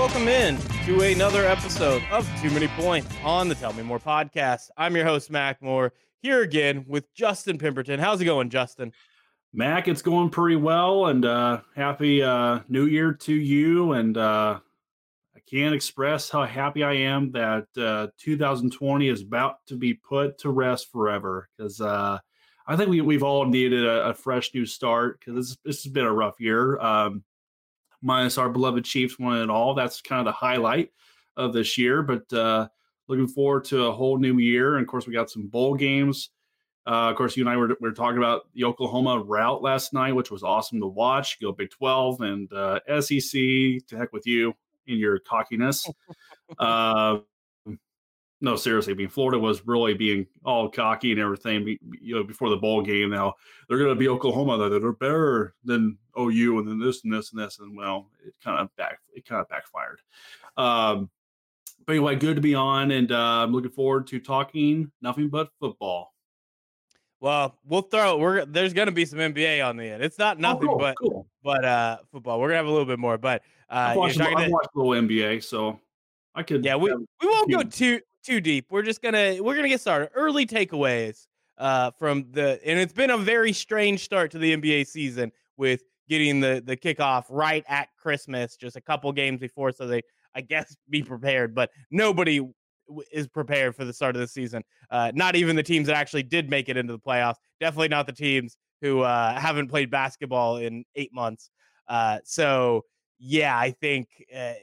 Welcome in to another episode of Too Many Points on the Tell Me More podcast. I'm your host, Mac Moore, here again with Justin Pemberton. How's it going, Justin? Mac, it's going pretty well, and uh, happy uh, New Year to you. And uh, I can't express how happy I am that uh, 2020 is about to be put to rest forever. Because uh, I think we we've all needed a, a fresh new start. Because this this has been a rough year. Um, minus our beloved Chiefs won it all. That's kind of the highlight of this year. But uh, looking forward to a whole new year. And of course, we got some bowl games. Uh, of course, you and I were, were talking about the Oklahoma route last night, which was awesome to watch. Go Big 12 and uh, SEC. To heck with you in your cockiness. uh, no, seriously. I mean, Florida was really being all cocky and everything. You know, before the bowl game, now they're going to be Oklahoma. That they're better than OU, and then this and this and this, and well, it kind of back it kind of backfired. Um, but anyway, good to be on, and uh, I'm looking forward to talking nothing but football. Well, we'll throw. We're there's going to be some NBA on the end. It's not nothing oh, cool, but cool. but uh, football. We're gonna have a little bit more, but uh, I watched, a little NBA, so I could. Yeah, we we won't go too too deep. We're just gonna we're gonna get started. Early takeaways uh, from the and it's been a very strange start to the NBA season with getting the the kickoff right at Christmas, just a couple games before, so they I guess be prepared. But nobody is prepared for the start of the season. Uh, not even the teams that actually did make it into the playoffs. Definitely not the teams who uh, haven't played basketball in eight months. Uh, so yeah, I think uh,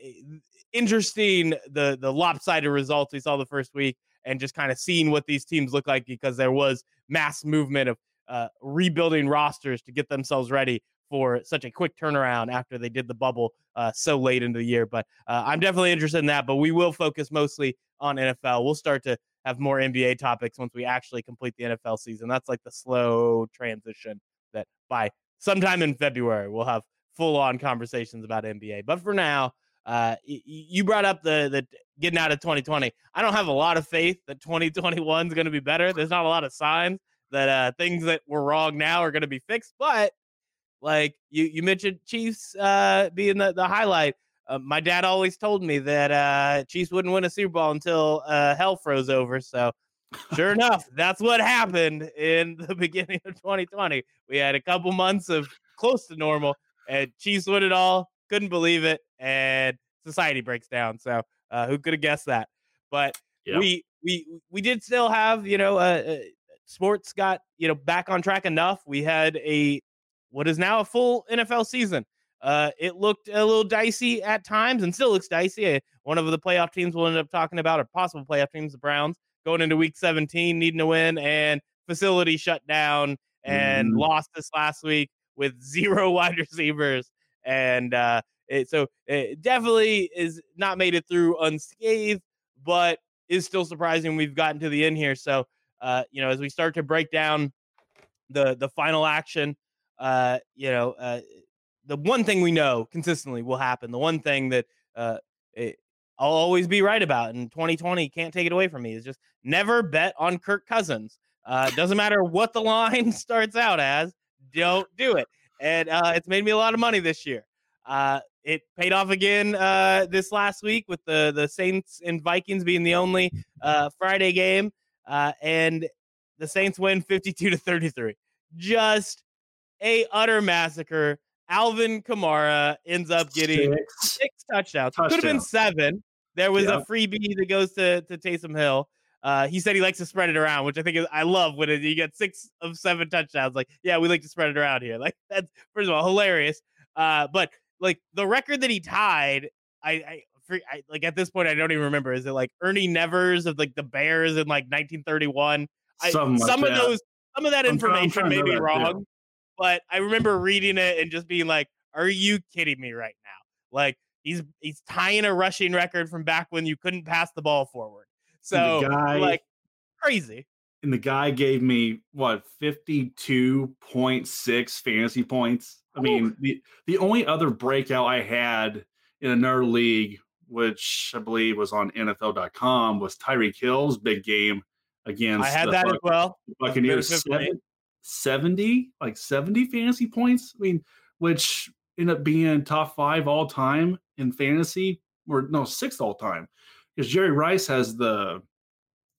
interesting the the lopsided results we saw the first week, and just kind of seeing what these teams look like because there was mass movement of uh, rebuilding rosters to get themselves ready for such a quick turnaround after they did the bubble uh, so late into the year. But uh, I'm definitely interested in that. But we will focus mostly on NFL. We'll start to have more NBA topics once we actually complete the NFL season. That's like the slow transition that by sometime in February we'll have full on conversations about NBA. But for now, uh, you brought up the the getting out of 2020. I don't have a lot of faith that 2021 is going to be better. There's not a lot of signs that uh, things that were wrong now are going to be fixed. But like you you mentioned Chiefs uh, being the, the highlight. Uh, my dad always told me that uh, Chiefs wouldn't win a Super Bowl until uh, hell froze over. So sure enough, that's what happened in the beginning of 2020. We had a couple months of close to normal, and Chiefs win it all couldn't believe it, and society breaks down. So uh, who could have guessed that? But yeah. we we we did still have you know uh, uh, sports got you know back on track enough. We had a what is now a full NFL season. Uh, it looked a little dicey at times and still looks dicey. Uh, one of the playoff teams we'll end up talking about, or possible playoff teams, the Browns, going into week 17, needing to win, and facility shut down and mm. lost this last week with zero wide receivers and uh, it, so it definitely is not made it through unscathed, but is still surprising we've gotten to the end here. So uh, you know, as we start to break down the the final action, uh, you know, uh, the one thing we know consistently will happen. The one thing that uh, it, I'll always be right about, and 2020 can't take it away from me, is just never bet on Kirk Cousins. Uh, doesn't matter what the line starts out as, don't do it and uh, it's made me a lot of money this year. Uh, it paid off again uh, this last week with the the Saints and Vikings being the only uh, Friday game, uh, and the Saints win fifty two to thirty three. Just a utter massacre. Alvin Kamara ends up getting six, six touchdowns. Touchdown. Could have been seven. There was a freebie that goes to to Taysom Hill. Uh, he said he likes to spread it around, which I think is, I love when it, you get six of seven touchdowns. Like, yeah, we like to spread it around here. Like, that's first of all hilarious. Uh, but like the record that he tied, I, I, I, like at this point I don't even remember. Is it like Ernie Nevers of like the Bears in like 1931? I, some of that. those, some of that information may be wrong, but I remember reading it and just being like, "Are you kidding me right now?" Like he's he's tying a rushing record from back when you couldn't pass the ball forward. So guy, like crazy. And the guy gave me what 52.6 fantasy points. I mean, the the only other breakout I had in another league, which I believe was on NFL.com, was Tyreek Hill's big game against. I had that Buc- as well. Buccaneers 70, like 70 fantasy points. I mean, which end up being top five all time in fantasy, or no, sixth all time, because Jerry Rice has the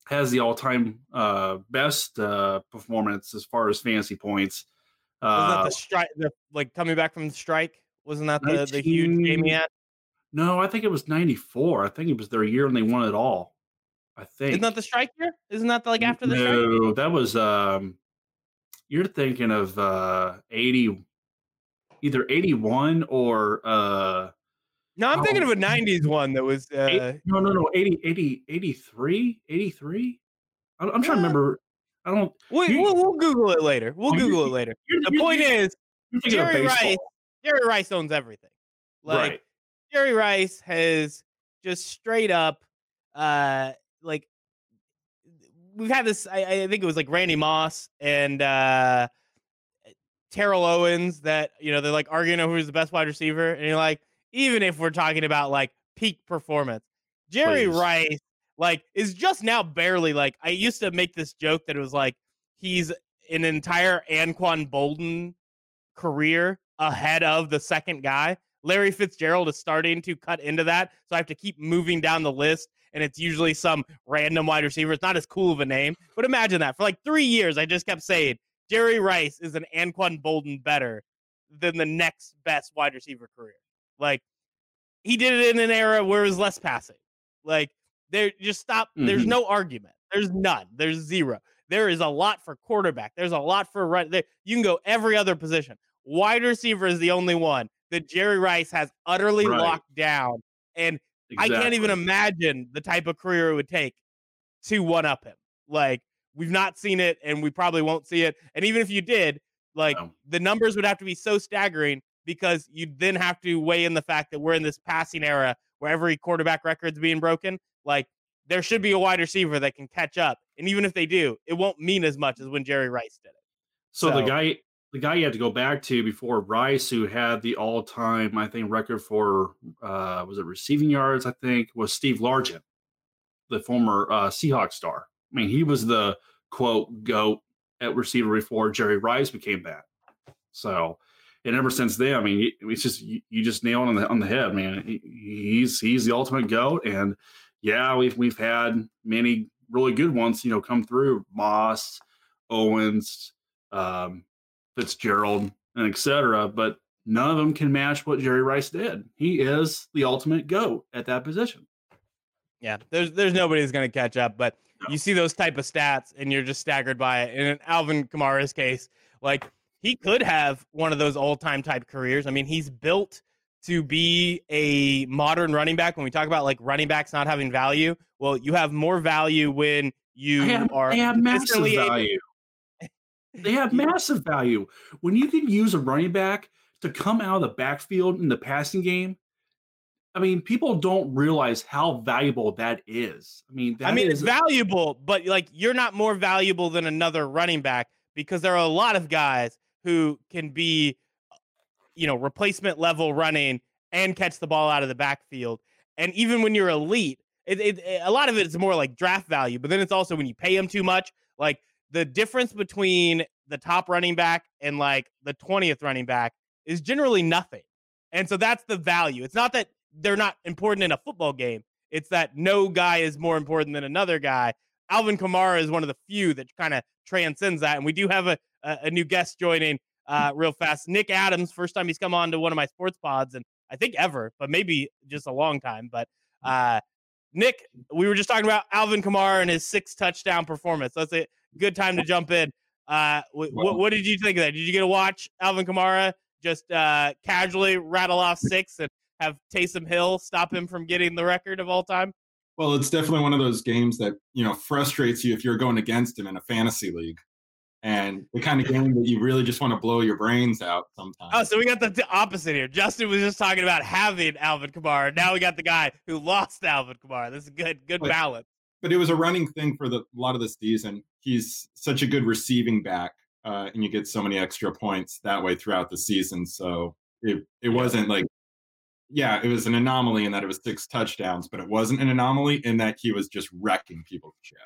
has the all time uh, best uh, performance as far as fantasy points. That the strike? The, like coming back from the strike? Wasn't that the, 19, the huge game he had? No, I think it was '94. I think it was their year and they won it all. I think. Isn't that the strike year? Isn't that the, like after the no, strike? No, that was um you're thinking of uh 80 either 81 or uh no, I'm oh, thinking of a 90s one that was uh 80, no no no 80 80 83 83 I'm, I'm trying to remember I don't we, you, we'll, we'll Google it later. We'll Google it later. The point is Jerry Rice Jerry Rice owns everything. Like right. Jerry Rice has just straight up uh like we've had this. I, I, think it was like Randy Moss and uh, Terrell Owens that you know they're like arguing over who's the best wide receiver, and you're like, even if we're talking about like peak performance, Jerry Please. Rice like is just now barely like. I used to make this joke that it was like he's an entire Anquan Boldin career ahead of the second guy. Larry Fitzgerald is starting to cut into that, so I have to keep moving down the list and it's usually some random wide receiver. It's not as cool of a name, but imagine that. For like three years, I just kept saying Jerry Rice is an Anquan Boldin better than the next best wide receiver career. Like he did it in an era where it was less passing. Like there, just stop. Mm-hmm. There's no argument. There's none. There's zero. There is a lot for quarterback. There's a lot for right there. You can go every other position. Wide receiver is the only one that Jerry Rice has utterly right. locked down. And Exactly. I can't even imagine the type of career it would take to one up him. Like we've not seen it and we probably won't see it. And even if you did, like no. the numbers would have to be so staggering because you'd then have to weigh in the fact that we're in this passing era where every quarterback record's being broken. Like there should be a wide receiver that can catch up. And even if they do, it won't mean as much as when Jerry Rice did it. So, so the guy the guy you had to go back to before Rice, who had the all-time, I think, record for uh, was it receiving yards? I think was Steve Largent, the former uh, Seahawks star. I mean, he was the quote goat at receiver before Jerry Rice became that. So, and ever since then, I mean, it's just you, you just nailed on the on the head, man. He, he's he's the ultimate goat, and yeah, we've we've had many really good ones, you know, come through Moss, Owens. Um, Fitzgerald, and etc. But none of them can match what Jerry Rice did. He is the ultimate goat at that position. Yeah, there's there's nobody who's going to catch up, but no. you see those type of stats and you're just staggered by it. In Alvin Kamara's case, like he could have one of those all-time type careers. I mean, he's built to be a modern running back. When we talk about like running backs not having value, well, you have more value when you have, are they have massive value. They have massive value. When you can use a running back to come out of the backfield in the passing game, I mean, people don't realize how valuable that is. I mean, I mean, is, it's valuable, but like you're not more valuable than another running back because there are a lot of guys who can be, you know, replacement level running and catch the ball out of the backfield. And even when you're elite, it, it, it, a lot of it is more like draft value, but then it's also when you pay them too much. Like the difference between the top running back and like the 20th running back is generally nothing. And so that's the value. It's not that they're not important in a football game. It's that no guy is more important than another guy. Alvin Kamara is one of the few that kind of transcends that. And we do have a, a, a new guest joining uh, real fast. Nick Adams, first time he's come on to one of my sports pods, and I think ever, but maybe just a long time. But uh, Nick, we were just talking about Alvin Kamara and his six touchdown performance. That's a good time to jump in. Uh, well, what did you think of that? Did you get to watch Alvin Kamara just uh, casually rattle off six and have Taysom Hill stop him from getting the record of all time? Well, it's definitely one of those games that you know frustrates you if you're going against him in a fantasy league, and the kind of game that you really just want to blow your brains out sometimes. Oh, so we got the t- opposite here. Justin was just talking about having Alvin Kamara. Now we got the guy who lost Alvin Kamara. This is good, good but, balance but it was a running thing for the, a lot of the season. He's such a good receiving back, uh, and you get so many extra points that way throughout the season. So it it wasn't like, yeah, it was an anomaly in that it was six touchdowns, but it wasn't an anomaly in that he was just wrecking people's shit.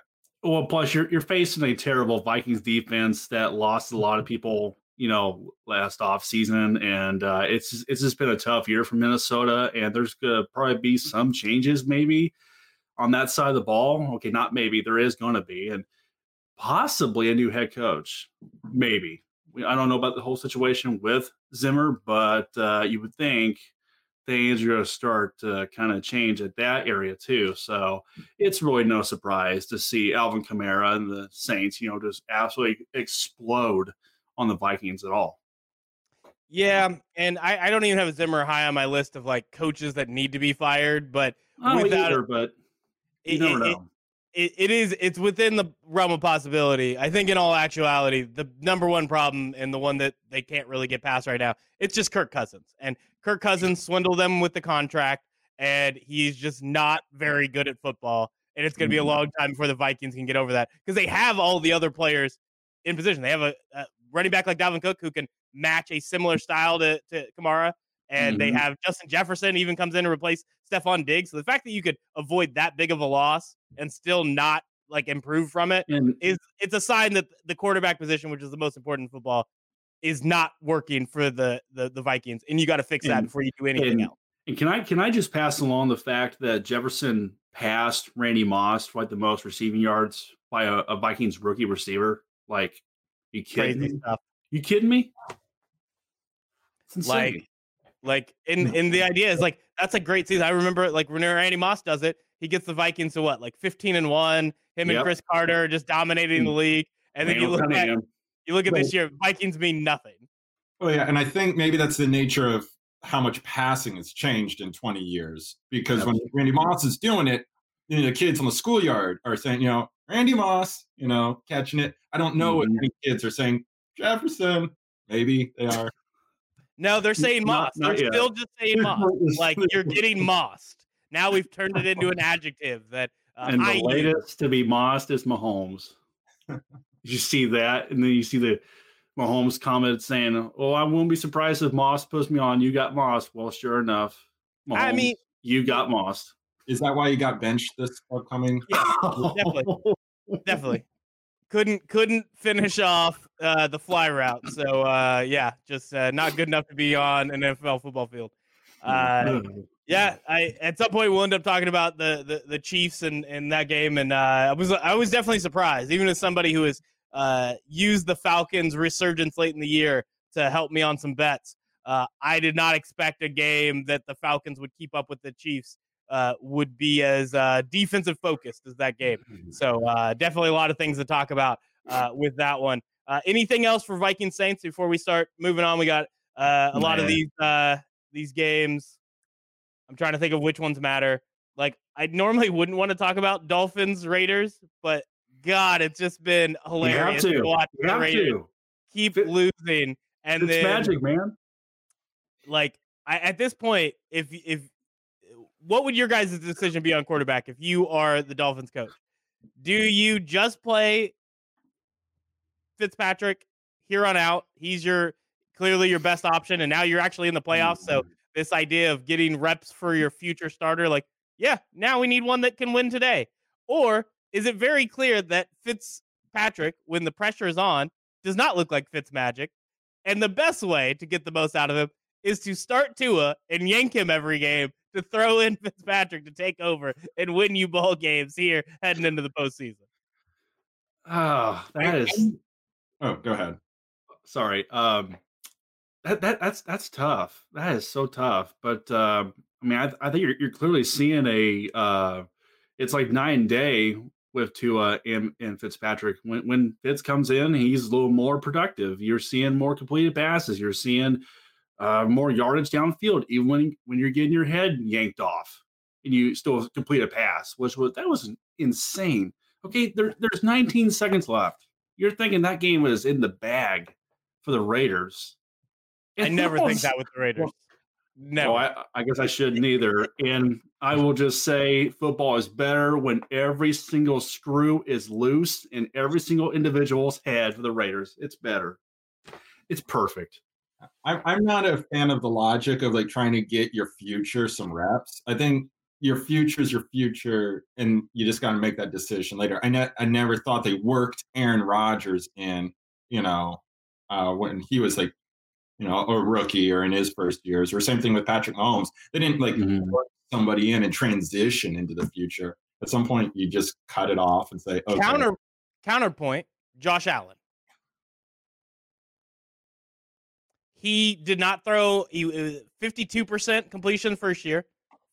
Well, plus you're you're facing a terrible Vikings defense that lost a lot of people you know, last off season, and uh, it's it's just been a tough year for Minnesota, and there's gonna probably be some changes maybe on that side of the ball. Okay, not maybe there is to be, and possibly a new head coach, maybe. I don't know about the whole situation with Zimmer, but uh, you would think things are going to start to kind of change at that area too. So it's really no surprise to see Alvin Kamara and the Saints, you know, just absolutely explode on the Vikings at all. Yeah, and I, I don't even have Zimmer high on my list of like coaches that need to be fired, but oh, without either, but you it, never know it, it is it's within the realm of possibility. I think in all actuality, the number one problem and the one that they can't really get past right now, it's just Kirk Cousins. And Kirk Cousins swindled them with the contract, and he's just not very good at football. And it's going to be a mm-hmm. long time before the Vikings can get over that because they have all the other players in position. They have a, a, running back like Dalvin Cook who can match a similar style to, to Kamara. And mm-hmm. they have Justin Jefferson even comes in to replace Stefon Diggs. So the fact that you could avoid that big of a loss and still not like improve from it and, is it's a sign that the quarterback position, which is the most important in football, is not working for the the, the Vikings, and you got to fix that and, before you do anything and, else. And can I can I just pass along the fact that Jefferson passed Randy Moss for like the most receiving yards by a, a Vikings rookie receiver? Like, you kidding Crazy me? Stuff. You kidding me? Like, like, and and the idea is like that's a great season. I remember like when Randy Moss does it, he gets the Vikings to what, like 15 and one. Him yep. and Cris Carter just dominating the mm. league. And then you look at you look at this year, Vikings mean nothing. Oh yeah, and I think maybe that's the nature of how much passing has changed in 20 years. Because yep. when Randy Moss is doing it, you know, the kids on the schoolyard are saying, you know, Randy Moss, you know, catching it. I don't know mm-hmm. what kids are saying. Jefferson, maybe they are. No, they're saying Moss. Not, not they're yet. still just saying Moss. like you're getting mossed. Now we've turned it into an adjective that. Uh, and the I latest use. to be mossed is Mahomes. you see that, and then you see the Mahomes comment saying, "Oh, I won't be surprised if Moss puts me on. You got Moss." Well, sure enough, Mahomes, I mean, you got Moss. Is that why you got benched this upcoming? Yeah, definitely, definitely. Couldn't couldn't finish off uh, the fly route. So uh, yeah, just uh, not good enough to be on an NFL football field. Uh, yeah, I at some point we'll end up talking about the the, the Chiefs and, and that game, and uh, I was I was definitely surprised, even as somebody who has uh, used the Falcons' resurgence late in the year to help me on some bets. Uh, I did not expect a game that the Falcons would keep up with the Chiefs uh, would be as uh, defensive focused as that game. Mm-hmm. So uh, definitely a lot of things to talk about uh, with that one. Uh, anything else for Viking Saints before we start moving on? We got uh, a lot of these uh, these games I'm trying to think of which ones matter. Like I normally wouldn't want to talk about Dolphins Raiders, but God, it's just been hilarious to. to watch the Raiders to. keep it, losing. And it's then magic, man. Like I, at this point, if if what would your guys' decision be on quarterback if you are the Dolphins coach? Do you just play Fitzpatrick here on out? He's your clearly your best option, and now you're actually in the playoffs. So mm-hmm this idea of getting reps for your future starter, like, yeah, now we need one that can win today? Or is it very clear that Fitzpatrick, when the pressure is on, does not look like Fitz magic? And the best way to get the most out of him is to start Tua and yank him every game to throw in Fitzpatrick to take over and win you ball games here heading into the postseason. Oh, that is. Oh, go ahead. Sorry. Um, that, that that's that's tough. That is so tough. But uh, I mean, I, I think you're, you're clearly seeing a. Uh, it's like nine day with Tua and, and Fitzpatrick. When when Fitz comes in, he's a little more productive. You're seeing more completed passes. You're seeing uh, more yardage downfield, even when when you're getting your head yanked off and you still complete a pass, which was that was insane. Okay, there, there's 19 seconds left. You're thinking that game was in the bag for the Raiders I never think that with the Raiders. No, well, I, I, guess I shouldn't either. And I will just say football is better when every single screw is loose in every single individual's head for the Raiders. It's better. It's perfect. I, I'm not a fan of the logic of like trying to get your future some reps. I think your future is your future, and you just got to make that decision later. I, ne- I never thought they worked Aaron Rodgers in, you know, uh, when he was like, you know, a rookie or in his first years, or same thing with Patrick Mahomes. They didn't like Mhm. work somebody in and transition into the future. At some point, you just cut it off and say, okay, Counter counterpoint, Josh Allen. He did not throw he uh, 52% completion first year,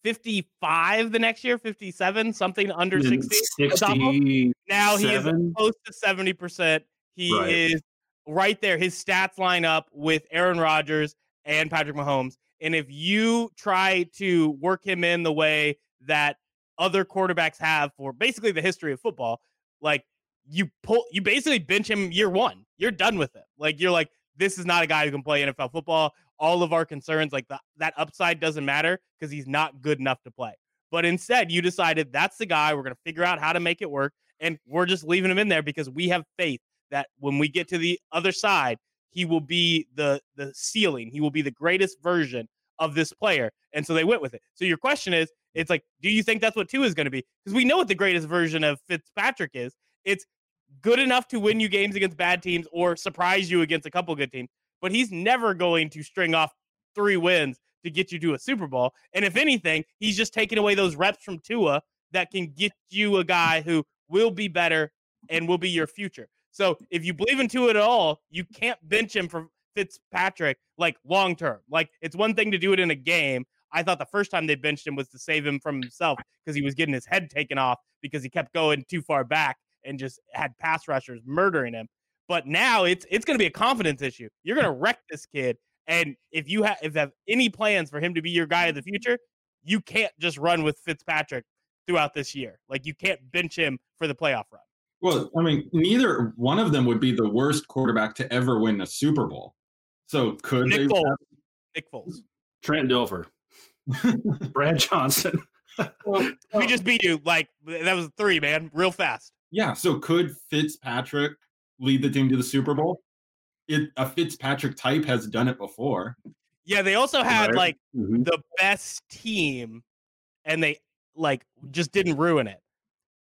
55 the next year, 57, something under 60. on top of- 60, Now he is close to 70%. He Right. is right there. His stats line up with Aaron Rodgers and Patrick Mahomes. And if you try to work him in the way that other quarterbacks have for basically the history of football, like you pull you basically bench him year one. You're done with him. Like you're like, this is not a guy who can play NFL football. All of our concerns, like the, that upside doesn't matter because he's not good enough to play. But instead, you decided that's the guy. We're going to figure out how to make it work. And we're just leaving him in there because we have faith that when we get to the other side, he will be the the ceiling. He will be the greatest version of this player. And so they went with it. So your question is, it's like, do you think that's what Tua is going to be? Because we know what the greatest version of Fitzpatrick is. It's good enough to win you games against bad teams or surprise you against a couple good teams, but he's never going to string off three wins to get you to a Super Bowl. And if anything, he's just taking away those reps from Tua that can get you a guy who will be better and will be your future. So if you believe in Tua at all, you can't bench him for Fitzpatrick like long term. Like it's one thing to do it in a game. I thought the first time they benched him was to save him from himself because he was getting his head taken off because he kept going too far back and just had pass rushers murdering him. But now it's it's going to be a confidence issue. You're going to wreck this kid, and if you have if you have any plans for him to be your guy of the mm-hmm. future, you can't just run with Fitzpatrick throughout this year. Like you can't bench him for the playoff run. Well, I mean, neither one of them would be the worst quarterback to ever win a Super Bowl. So could Nick they? Foles. Nick Foles. Trent Dilfer, Brad Johnson. Well, We just beat you. Like that was three, man, real fast. Yeah. So could Fitzpatrick lead the team to the Super Bowl? It, a Fitzpatrick type has done it before. Yeah, they also had Right. like Mhm. the best team, and they like just didn't ruin it.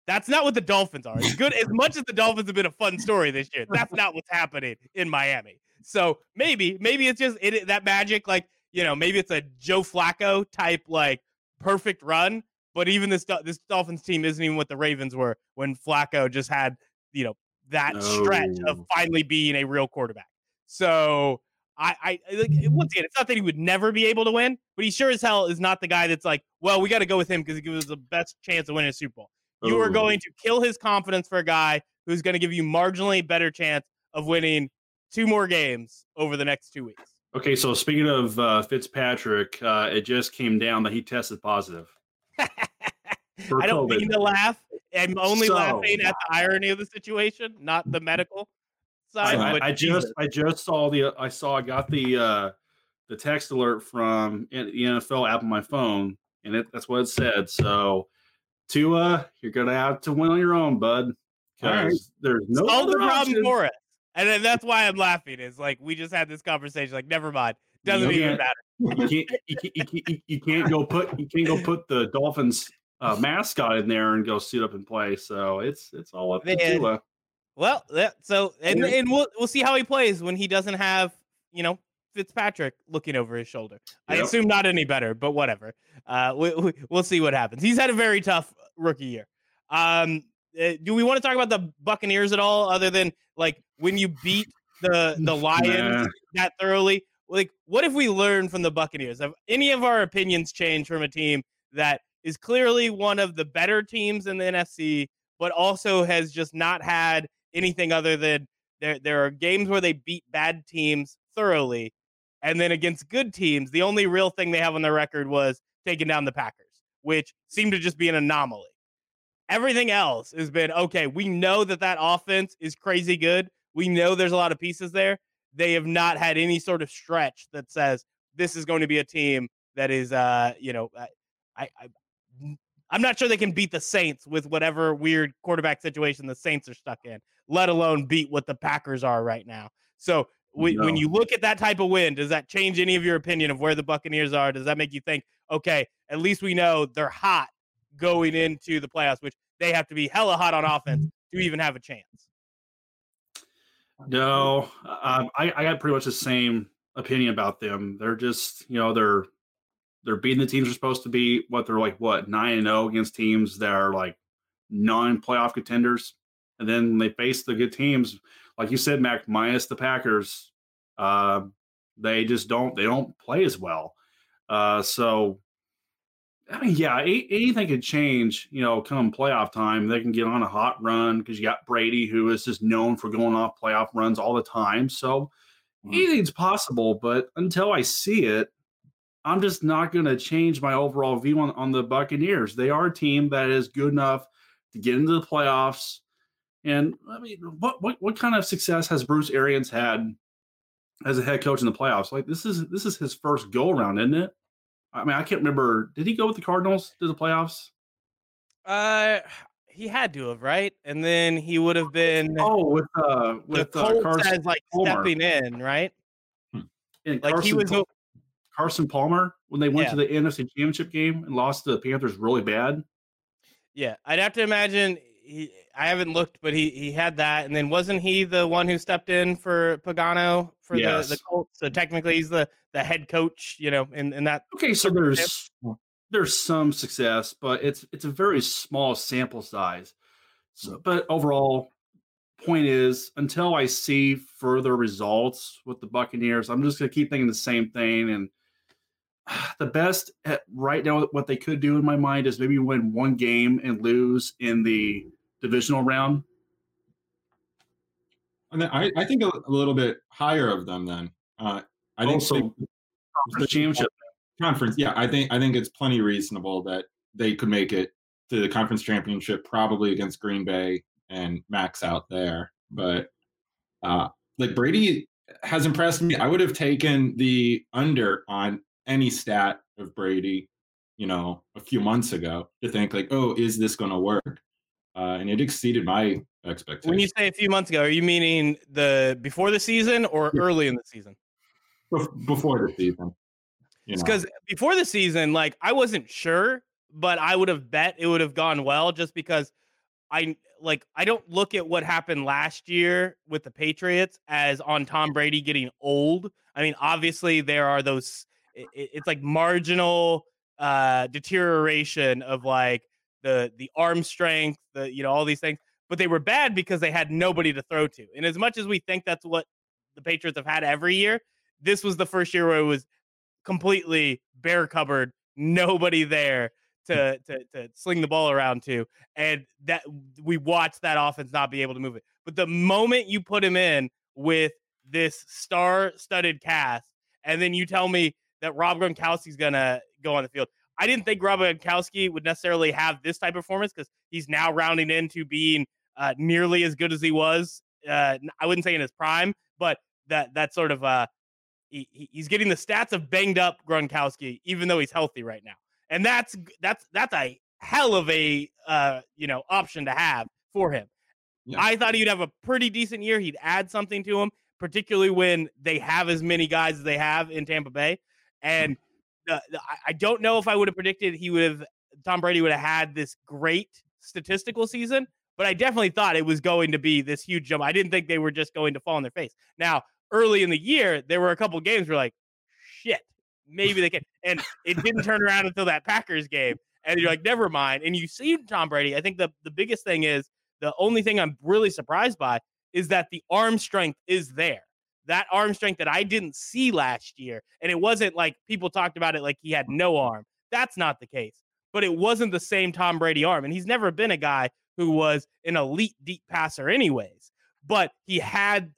That's not what the Dolphins are. As good as much as the Dolphins have been a fun story this year, that's not what's happening in Miami. So maybe, maybe it's just it, that magic. Like you know, maybe it's a Joe Flacco type like perfect run. But even this this Dolphins team isn't even what the Ravens were when Flacco just had you know that stretch of finally being a real quarterback. So I, I like once again, it's not that he would never be able to win, but he sure as hell is not the guy that's like, well, we got to go with him because he gives us the best chance of winning a Super Bowl. You are going to kill his confidence for a guy who's going to give you marginally better chance of winning two more games over the next two weeks. Okay, so speaking of uh, Fitzpatrick, uh, it just came down that he tested positive. I don't COVID. mean to laugh. I'm only So- laughing at the irony of the situation, not the medical side. I- I just I just saw the I saw I got the uh, the text alert from the NFL app on my phone, and it, that's what it said. So, Tua, you're gonna have to win on your own, bud, All right. because there's no solve the problem for us. And then that's why I'm laughing. Is like we just had this conversation. Like, never mind. Doesn't You even can't- matter. You can't, you, can't, you, can't, you can't go put you can't go put the Dolphins uh, mascot in there and go suit up and play. So it's it's all up to. Tua. Well, yeah, so and and we'll we'll see how he plays when he doesn't have you know Fitzpatrick looking over his shoulder. I assume not any better, but whatever. Uh, we, we, we'll see what happens. He's had a very tough rookie year. Um, uh, do we want to talk about the Buccaneers at all, other than like when you beat the the Lions Nah. that thoroughly? Like, what if we learn from the Buccaneers? Have any of our opinions changed from a team that is clearly one of the better teams in the NFC, but also has just not had anything other than there there are games where they beat bad teams thoroughly, and then against good teams, the only real thing they have on their record was taking down the Packers, which seemed to just be an anomaly. Everything else has been okay. We know that that offense is crazy good. We know there's a lot of pieces there. They have not had any sort of stretch that says this is going to be a team that is, uh, you know, I, I, I'm not sure they can beat the Saints with whatever weird quarterback situation the Saints are stuck in, let alone beat what the Packers are right now. So when, when you look at that type of win, does that change any of your opinion of where the Buccaneers are? Does that make you think, okay, at least we know they're hot going into the playoffs, which they have to be hella hot on offense to even have a chance? No, um, I, I got pretty much the same opinion about them. They're just, you know, they're they're beating the teams they're supposed to be. What they're like, what nine and zero oh against teams that are like non-playoff contenders, and then they face the good teams, like you said, Mac, minus the Packers. Uh, they just don't they don't play as well. Uh, so I mean, yeah, anything could change, you know, come playoff time. They can get on a hot run because you got Brady, who is just known for going off playoff runs all the time. So mm-hmm. anything's possible. But until I see it, I'm just not going to change my overall view on, on the Buccaneers. They are a team that is good enough to get into the playoffs. And I mean, what what what kind of success has Bruce Arians had as a head coach in the playoffs? Like this is this is his first go around, isn't it? I mean, I can't remember. Did he go with the Cardinals to the playoffs? Uh, he had to have, right? And then he would have been. Oh, with uh, with the Colts uh, Carson as like Palmer. stepping in, right? And like Carson, he was Carson Palmer when they went yeah. to the NFC Championship game and lost to the Panthers really bad. Yeah, I'd have to imagine he. I haven't looked, but he he had that, and then wasn't he the one who stepped in for Pagano for yes. the the Colts? So technically, he's the the head coach, you know, in, in that. Okay, so there's there's some success, but it's it's a very small sample size. So, mm. but overall, point is, until I see further results with the Buccaneers, I'm just gonna keep thinking the same thing. And the best at right now, what they could do in my mind is maybe win one game and lose in the divisional round. And I, I think a, a little bit higher of them then. Uh, I think also the championship conference. Yeah, I think I think it's plenty reasonable that they could make it to the conference championship, probably against Green Bay and max out there. But uh, like Brady has impressed me. I would have taken the under on any stat of Brady, you know, a few months ago to think like, oh, is this going to work? Uh, and it exceeded my expectations. When you say a few months ago, are you meaning the before the season or early in the season? before the season. Because before the season, like I wasn't sure, but I would have bet it would have gone well just because I like I don't look at what happened last year with the Patriots as on Tom Brady getting old. I mean, obviously there are those it, it's like marginal uh deterioration of like the the arm strength, the you know all these things, but they were bad because they had nobody to throw to. And as much as we think that's what the Patriots have had every year, this was the first year where it was completely bare cupboard, nobody there to, to to sling the ball around to, and that we watched that offense not be able to move it. But the moment you put him in with this star-studded cast, and then you tell me that Rob Gronkowski's gonna go on the field, I didn't think Rob Gronkowski would necessarily have this type of performance because he's now rounding into being uh, nearly as good as he was. Uh, I wouldn't say in his prime, but that that sort of uh, he, he's getting the stats of banged up Gronkowski, even though he's healthy right now, and that's that's that's a hell of a uh, you know option to have for him. Yeah. I thought he'd have a pretty decent year. He'd add something to him, particularly when they have as many guys as they have in Tampa Bay. And uh, I don't know if I would have predicted he would have Tom Brady would have had this great statistical season, but I definitely thought it was going to be this huge jump. I didn't think they were just going to fall on their face. Now, early in the year, there were a couple games where like, shit, maybe they can. And it didn't turn around until that Packers game. And you're like, never mind. And you see Tom Brady. I think the, the biggest thing is the only thing I'm really surprised by is that the arm strength is there. That arm strength that I didn't see last year. And it wasn't like people talked about it like he had no arm. That's not the case. But it wasn't the same Tom Brady arm. And he's never been a guy who was an elite deep passer, anyways. But he had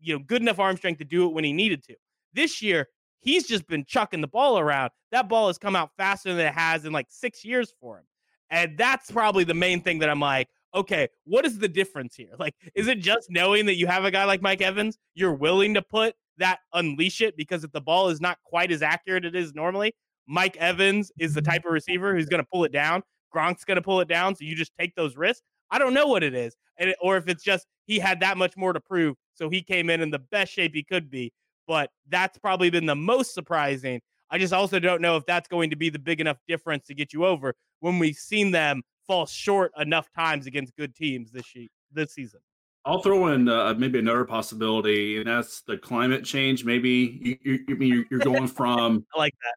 you know, good enough arm strength to do it when he needed to. This year, he's just been chucking the ball around. That ball has come out faster than it has in like six years for him. And that's probably the main thing that I'm like, okay, what is the difference here? Like, is it just knowing that you have a guy like Mike Evans? You're willing to put that unleash it because if the ball is not quite as accurate as it is normally, Mike Evans is the mm-hmm. type of receiver who's going to pull it down. Gronk's going to pull it down. So you just take those risks. I don't know what it is. And, or if it's just he had that much more to prove so he came in in the best shape he could be. But that's probably been the most surprising. I just also don't know if that's going to be the big enough difference to get you over when we've seen them fall short enough times against good teams this this season. I'll throw in uh, uh, maybe another possibility, and that's the climate change. Maybe you, you, you mean you're going from. I like that.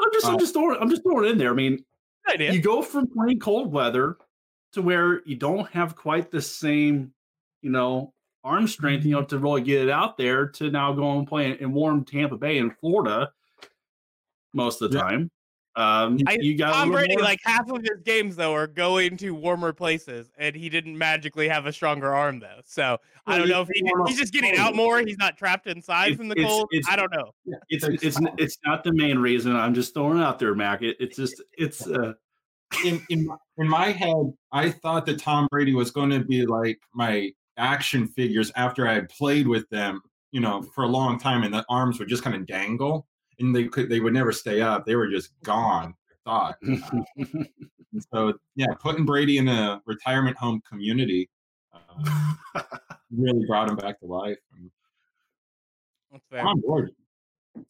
I'm just, I'm um just throwing, I'm just throwing it in there. I mean, you go from playing cold weather to where you don't have quite the same, you know, arm strength, you mm-hmm. know, to really get it out there to now go and play in warm Tampa Bay in Florida most of the Yeah. time. Um, I, you got Tom Brady, more- like half of his games though, are going to warmer places, and he didn't magically have a stronger arm though. So I don't know if he, he's just getting out more. He's not trapped inside It's- from the it's- cold. it's- I don't know. Yeah, it's it's it's not the main reason. I'm just throwing it out there, Mac. It, it's just it's uh, in in my- in my head, I thought that Tom Brady was going to be like my action figures after I had played with them, you know, for a long time, and the arms would just kind of dangle, and they could they would never stay up. They were just gone. Thought. And so yeah, putting Brady in a retirement home community uh, really brought him back to life. And That's fair. I'm on board.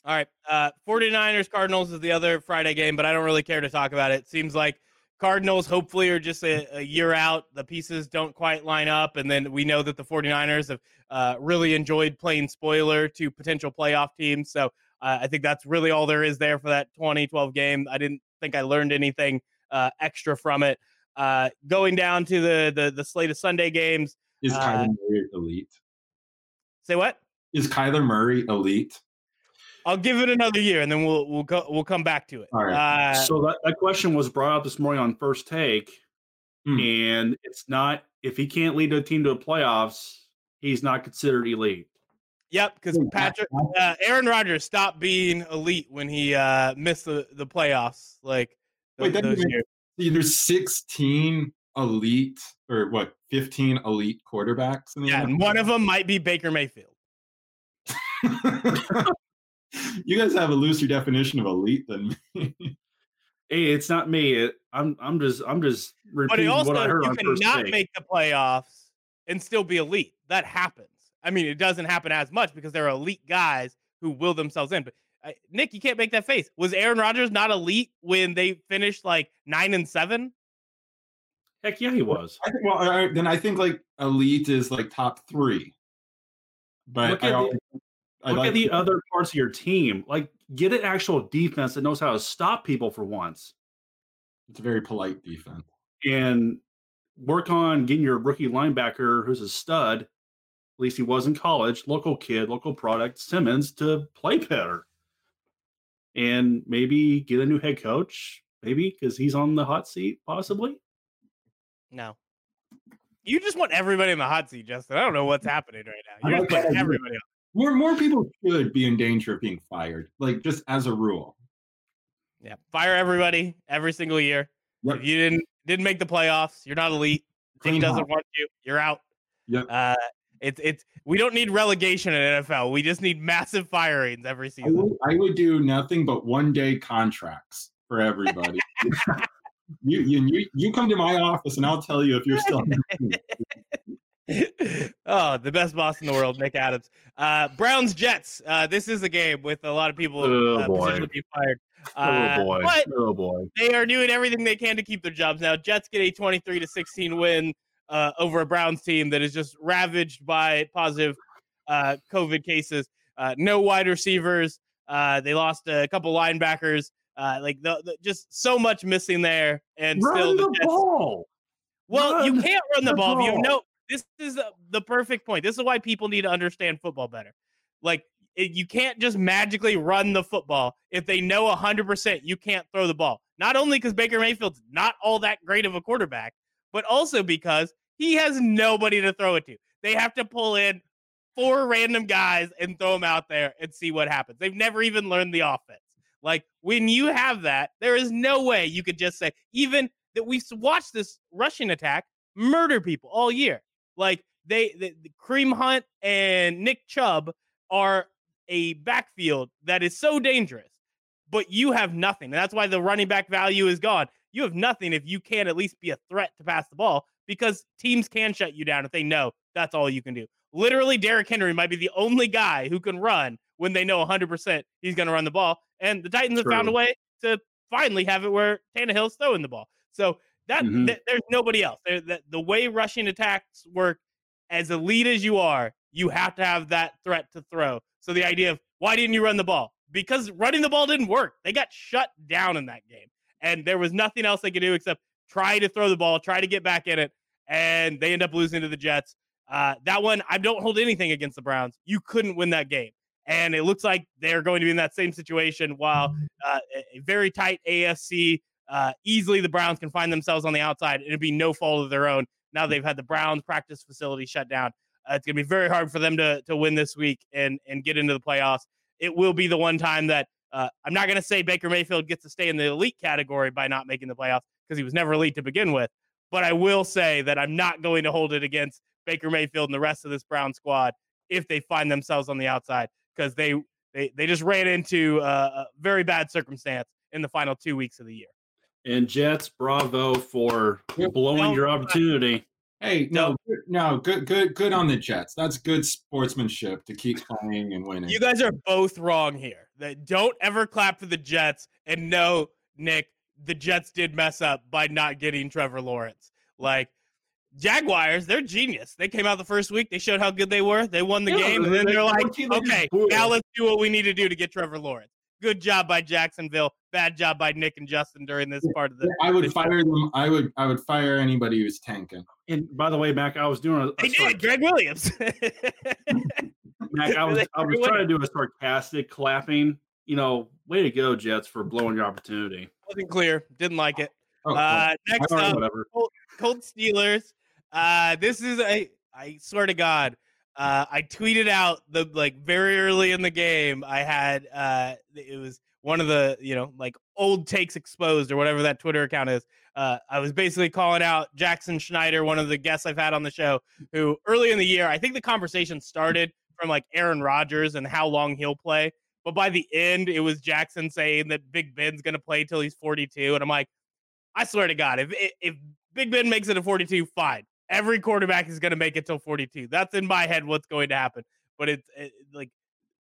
All right. Uh 49ers Cardinals is the other Friday game, but I don't really care to talk about it. Seems like Cardinals hopefully are just a, a year out. The pieces don't quite line up. And then we know that the 49ers have uh, really enjoyed playing spoiler to potential playoff teams. So uh, I think that's really all there is there for that 2012 game. I didn't think I learned anything uh, extra from it. Uh, going down to the, the the slate of Sunday games. Is Uh, Kyler Murray elite? Say what? Is Kyler Murray elite? I'll give it another year, and then we'll we'll go we'll come back to it. All right. Uh, so that, that question was brought up this morning on first take, Hmm. and it's not if he can't lead a team to the playoffs, he's not considered elite. Yep, because Patrick, uh, Aaron Rodgers stopped being elite when he uh, missed the, the playoffs. Like th- Wait, that those years. See, there's 16 elite or what 15 elite quarterbacks in the Yeah, and one of them might be Baker Mayfield. You guys have a looser definition of elite than me. Hey, it's not me. It, I'm I'm just I'm just repeating it also, what I heard you on first cannot take. make the playoffs and still be elite. That happens. I mean, it doesn't happen as much because there are elite guys who will themselves in. But uh, Nick, you can't make that face. Was Aaron Rodgers not elite when they finished like nine and seven? Heck yeah, he was. I think, well, all right, then I think like elite is like top three. But Look I, at the- I Look like at the other parts of your team. Like, get an actual defense that knows how to stop people for once, it's a very polite defense. and work on getting your rookie linebacker, who's a stud. At least he was in college, local kid, local product, Simmons, to play better, and maybe get a new head coach. Maybe because he's on the hot seat, possibly. No. You just want everybody in the hot seat, Justin. I don't know what's happening right now. You're just putting everybody on. More more people should be in danger of being fired, like just as a rule. Yeah. Fire everybody every single year. Yep. If you didn't didn't make the playoffs, you're not elite. Team Clean doesn't house. want you, you're out. Yep. Uh it's it's we don't need relegation in NFL. We just need massive firings every I season. would, I would do nothing but one day contracts for everybody. you, you you you come to my office and I'll tell you if you're still. on the team. oh, the best boss in the world, Nick Adams. Uh, Browns Jets. Uh, this is a game with a lot of people Oh, uh, boy. potentially being fired. Uh, oh boy! Oh boy! they are doing everything they can to keep their jobs. Now, Jets get a 23 to 16 win uh, over a Browns team that is just ravaged by positive uh, COVID cases. Uh, no wide receivers. Uh, they lost a couple linebackers. Uh, like the, the, just so much missing there, and still the the ball. well, you can't run the ball if you know. This is the, perfect point. This is why people need to understand football better. Like it, you can't just magically run the football if they know 100% you can't throw the ball. Not only because Baker Mayfield's not all that great of a quarterback, but also because he has nobody to throw it to. They have to pull in four random guys and throw them out there and see what happens. They've never even learned the offense. Like when you have that, there is no way you could just say, even that we've watched this rushing attack murder people all year. Like they, the, the Kareem Hunt and Nick Chubb are a backfield that is so dangerous, but you have nothing. And that's why the running back value is gone. You have nothing if you can't at least be a threat to pass the ball because teams can shut you down if they know that's all you can do. Literally, Derrick Henry might be the only guy who can run when they know 100% he's going to run the ball. And the Titans have found a way to finally have it where Tannehill's throwing the ball. So that Mhm. th- there's nobody else. There, the, the way rushing attacks work as elite as you are, you have to have that threat to throw. So the idea of why didn't you run the ball? Because running the ball didn't work. They got shut down in that game. And there was nothing else they could do except try to throw the ball, try to get back in it. And they end up losing to the Jets. Uh, that one, I don't hold anything against the Browns. You couldn't win that game. And it looks like they're going to be in that same situation while uh, a very tight AFC. Uh, easily the Browns can find themselves on the outside. It'd be no fault of their own. Now they've had the Browns practice facility shut down. Uh, it's going to be very hard for them to to win this week and and get into the playoffs. It will be the one time that uh, I'm not going to say Baker Mayfield gets to stay in the elite category by not making the playoffs because he was never elite to begin with. But I will say that I'm not going to hold it against Baker Mayfield and the rest of this Brown squad if they find themselves on the outside because they, they they just ran into a very bad circumstance in the final two weeks of the year. And Jets, bravo for blowing your uh, opportunity. Hey, no, no, good, good, good on the Jets. That's good sportsmanship to keep playing and winning. You guys are both wrong here. That don't ever clap for the Jets. And no, Nick, the Jets did mess up by not getting Trevor Lawrence. Like Jaguars, they're genius. They came out the first week. They showed how good they were. They won the yeah, game, and then they're like, okay, now let's do what we need to do to get Trevor Lawrence. Good job by Jacksonville. Bad job by Nick and Justin during this part of the. I would fire show. them. I would. I would fire anybody who's tanking. And by the way, Mac, I was doing a. a they did. Gregg Williams. Mac, I was. I was trying to do a sarcastic clapping. You know, way to go, Jets, for blowing your opportunity. Wasn't clear. Didn't like it. Oh, uh, next up, Colt, Colt Steelers. Uh, this is a. I swear to God, uh, I tweeted out the like very early in the game. I had uh, it was one of the you know like old takes exposed or whatever that Twitter account is. Uh, I was basically calling out Jackson Schneider, one of the guests I've had on the show, who early in the year I think the conversation started from like Aaron Rodgers and how long he'll play, but by the end it was Jackson saying that Big Ben's going to play till he's 42, and I'm like, I swear to God, if if Big Ben makes it to 42, fine every quarterback is going to make it till 42. That's in my head what's going to happen. But it's it, like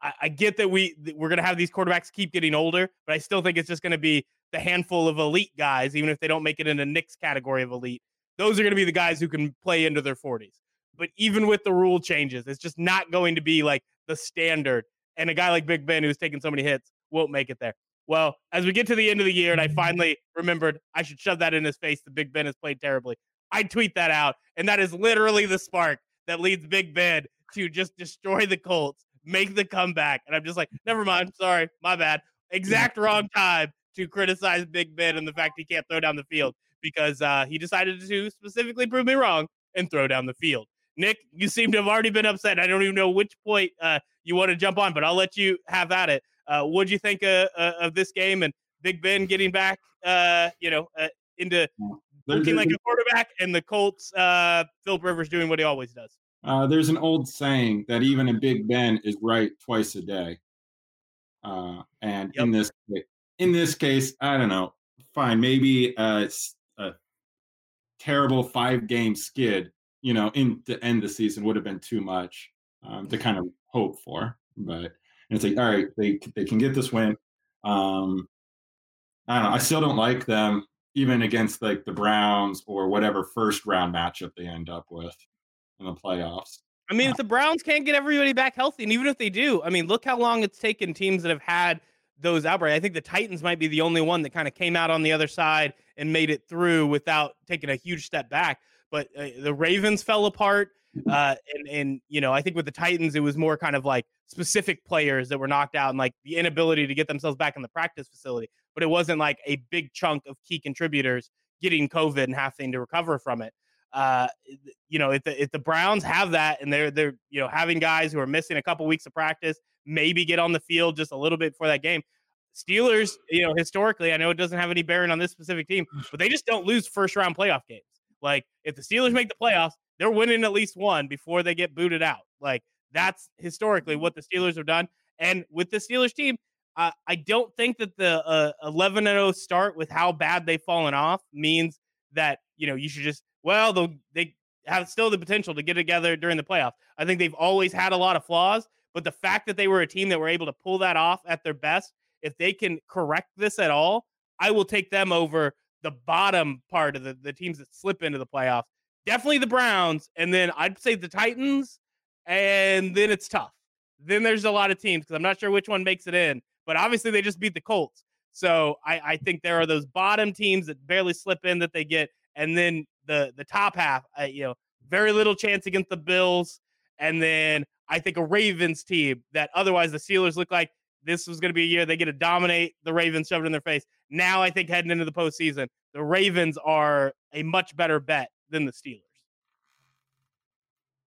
I, I, get that we we're going to have these quarterbacks keep getting older, but I still think it's just going to be the handful of elite guys, even if they don't make it in the Nick's category of elite. Those are going to be the guys who can play into their 40s. But even with the rule changes, it's just not going to be like the standard. And a guy like Big Ben, who's taken so many hits, won't make it there. Well, as we get to the end of the year, and I finally remembered I should shove that in his face that Big Ben has played terribly. I tweet that out, and that is literally the spark that leads Big Ben to just destroy the Colts, make the comeback. And I'm just like, never mind, sorry, my bad. Exact wrong time to criticize Big Ben and the fact he can't throw down the field because uh, he decided to specifically prove me wrong and throw down the field. Nick, you seem to have already been upset. I don't even know which point uh, you want to jump on, but I'll let you have at it. Uh, what do you think uh, uh, of this game and Big Ben getting back, uh, you know, into looking like a quarterback, and the Colts, uh, Philip Rivers doing what he always does. Uh, there's an old saying that even a Big Ben is right twice a day. Uh, and yep. in this in this case, I don't know. Fine, maybe a, a terrible five game skid, you know, in to end the season would have been too much um, to kind of hope for. But it's like, all right, they they can get this win. Um, I don't know. I still don't like them even against like the Browns or whatever first round matchup they end up with in the playoffs. I mean, if the Browns can't get everybody back healthy, and even if they do, I mean, look how long it's taken teams that have had those outbreaks. I think the Titans might be the only one that kind of came out on the other side and made it through without taking a huge step back. But uh, the Ravens fell apart. Uh, and and you know, I think with the Titans, it was more kind of like specific players that were knocked out and like the inability to get themselves back in the practice facility. But it wasn't like a big chunk of key contributors getting COVID and having to recover from it. Uh, you know, if the if the Browns have that and they're they're you know having guys who are missing a couple weeks of practice, maybe get on the field just a little bit for that game. Steelers, you know, historically, I know it doesn't have any bearing on this specific team, but they just don't lose first round playoff games. Like if the Steelers make the playoffs, they're winning at least one before they get booted out. Like that's historically what the Steelers have done. And with the Steelers team, uh, I don't think that the uh, 11 0 start with how bad they've fallen off means that, you know, you should just, well, they have still the potential to get together during the playoffs. I think they've always had a lot of flaws, but the fact that they were a team that were able to pull that off at their best, if they can correct this at all, I will take them over the bottom part of the, the teams that slip into the playoffs definitely the Browns, and then I'd say the Titans, and then it's tough. Then there's a lot of teams because I'm not sure which one makes it in, but obviously they just beat the Colts. So I, I think there are those bottom teams that barely slip in that they get, and then the the top half, uh, you know, very little chance against the Bills, and then I think a Ravens team that otherwise the Steelers look like this was going to be a year they get to dominate the Ravens, shoved in their face. Now I think heading into the postseason, the Ravens are a much better bet than the Steelers.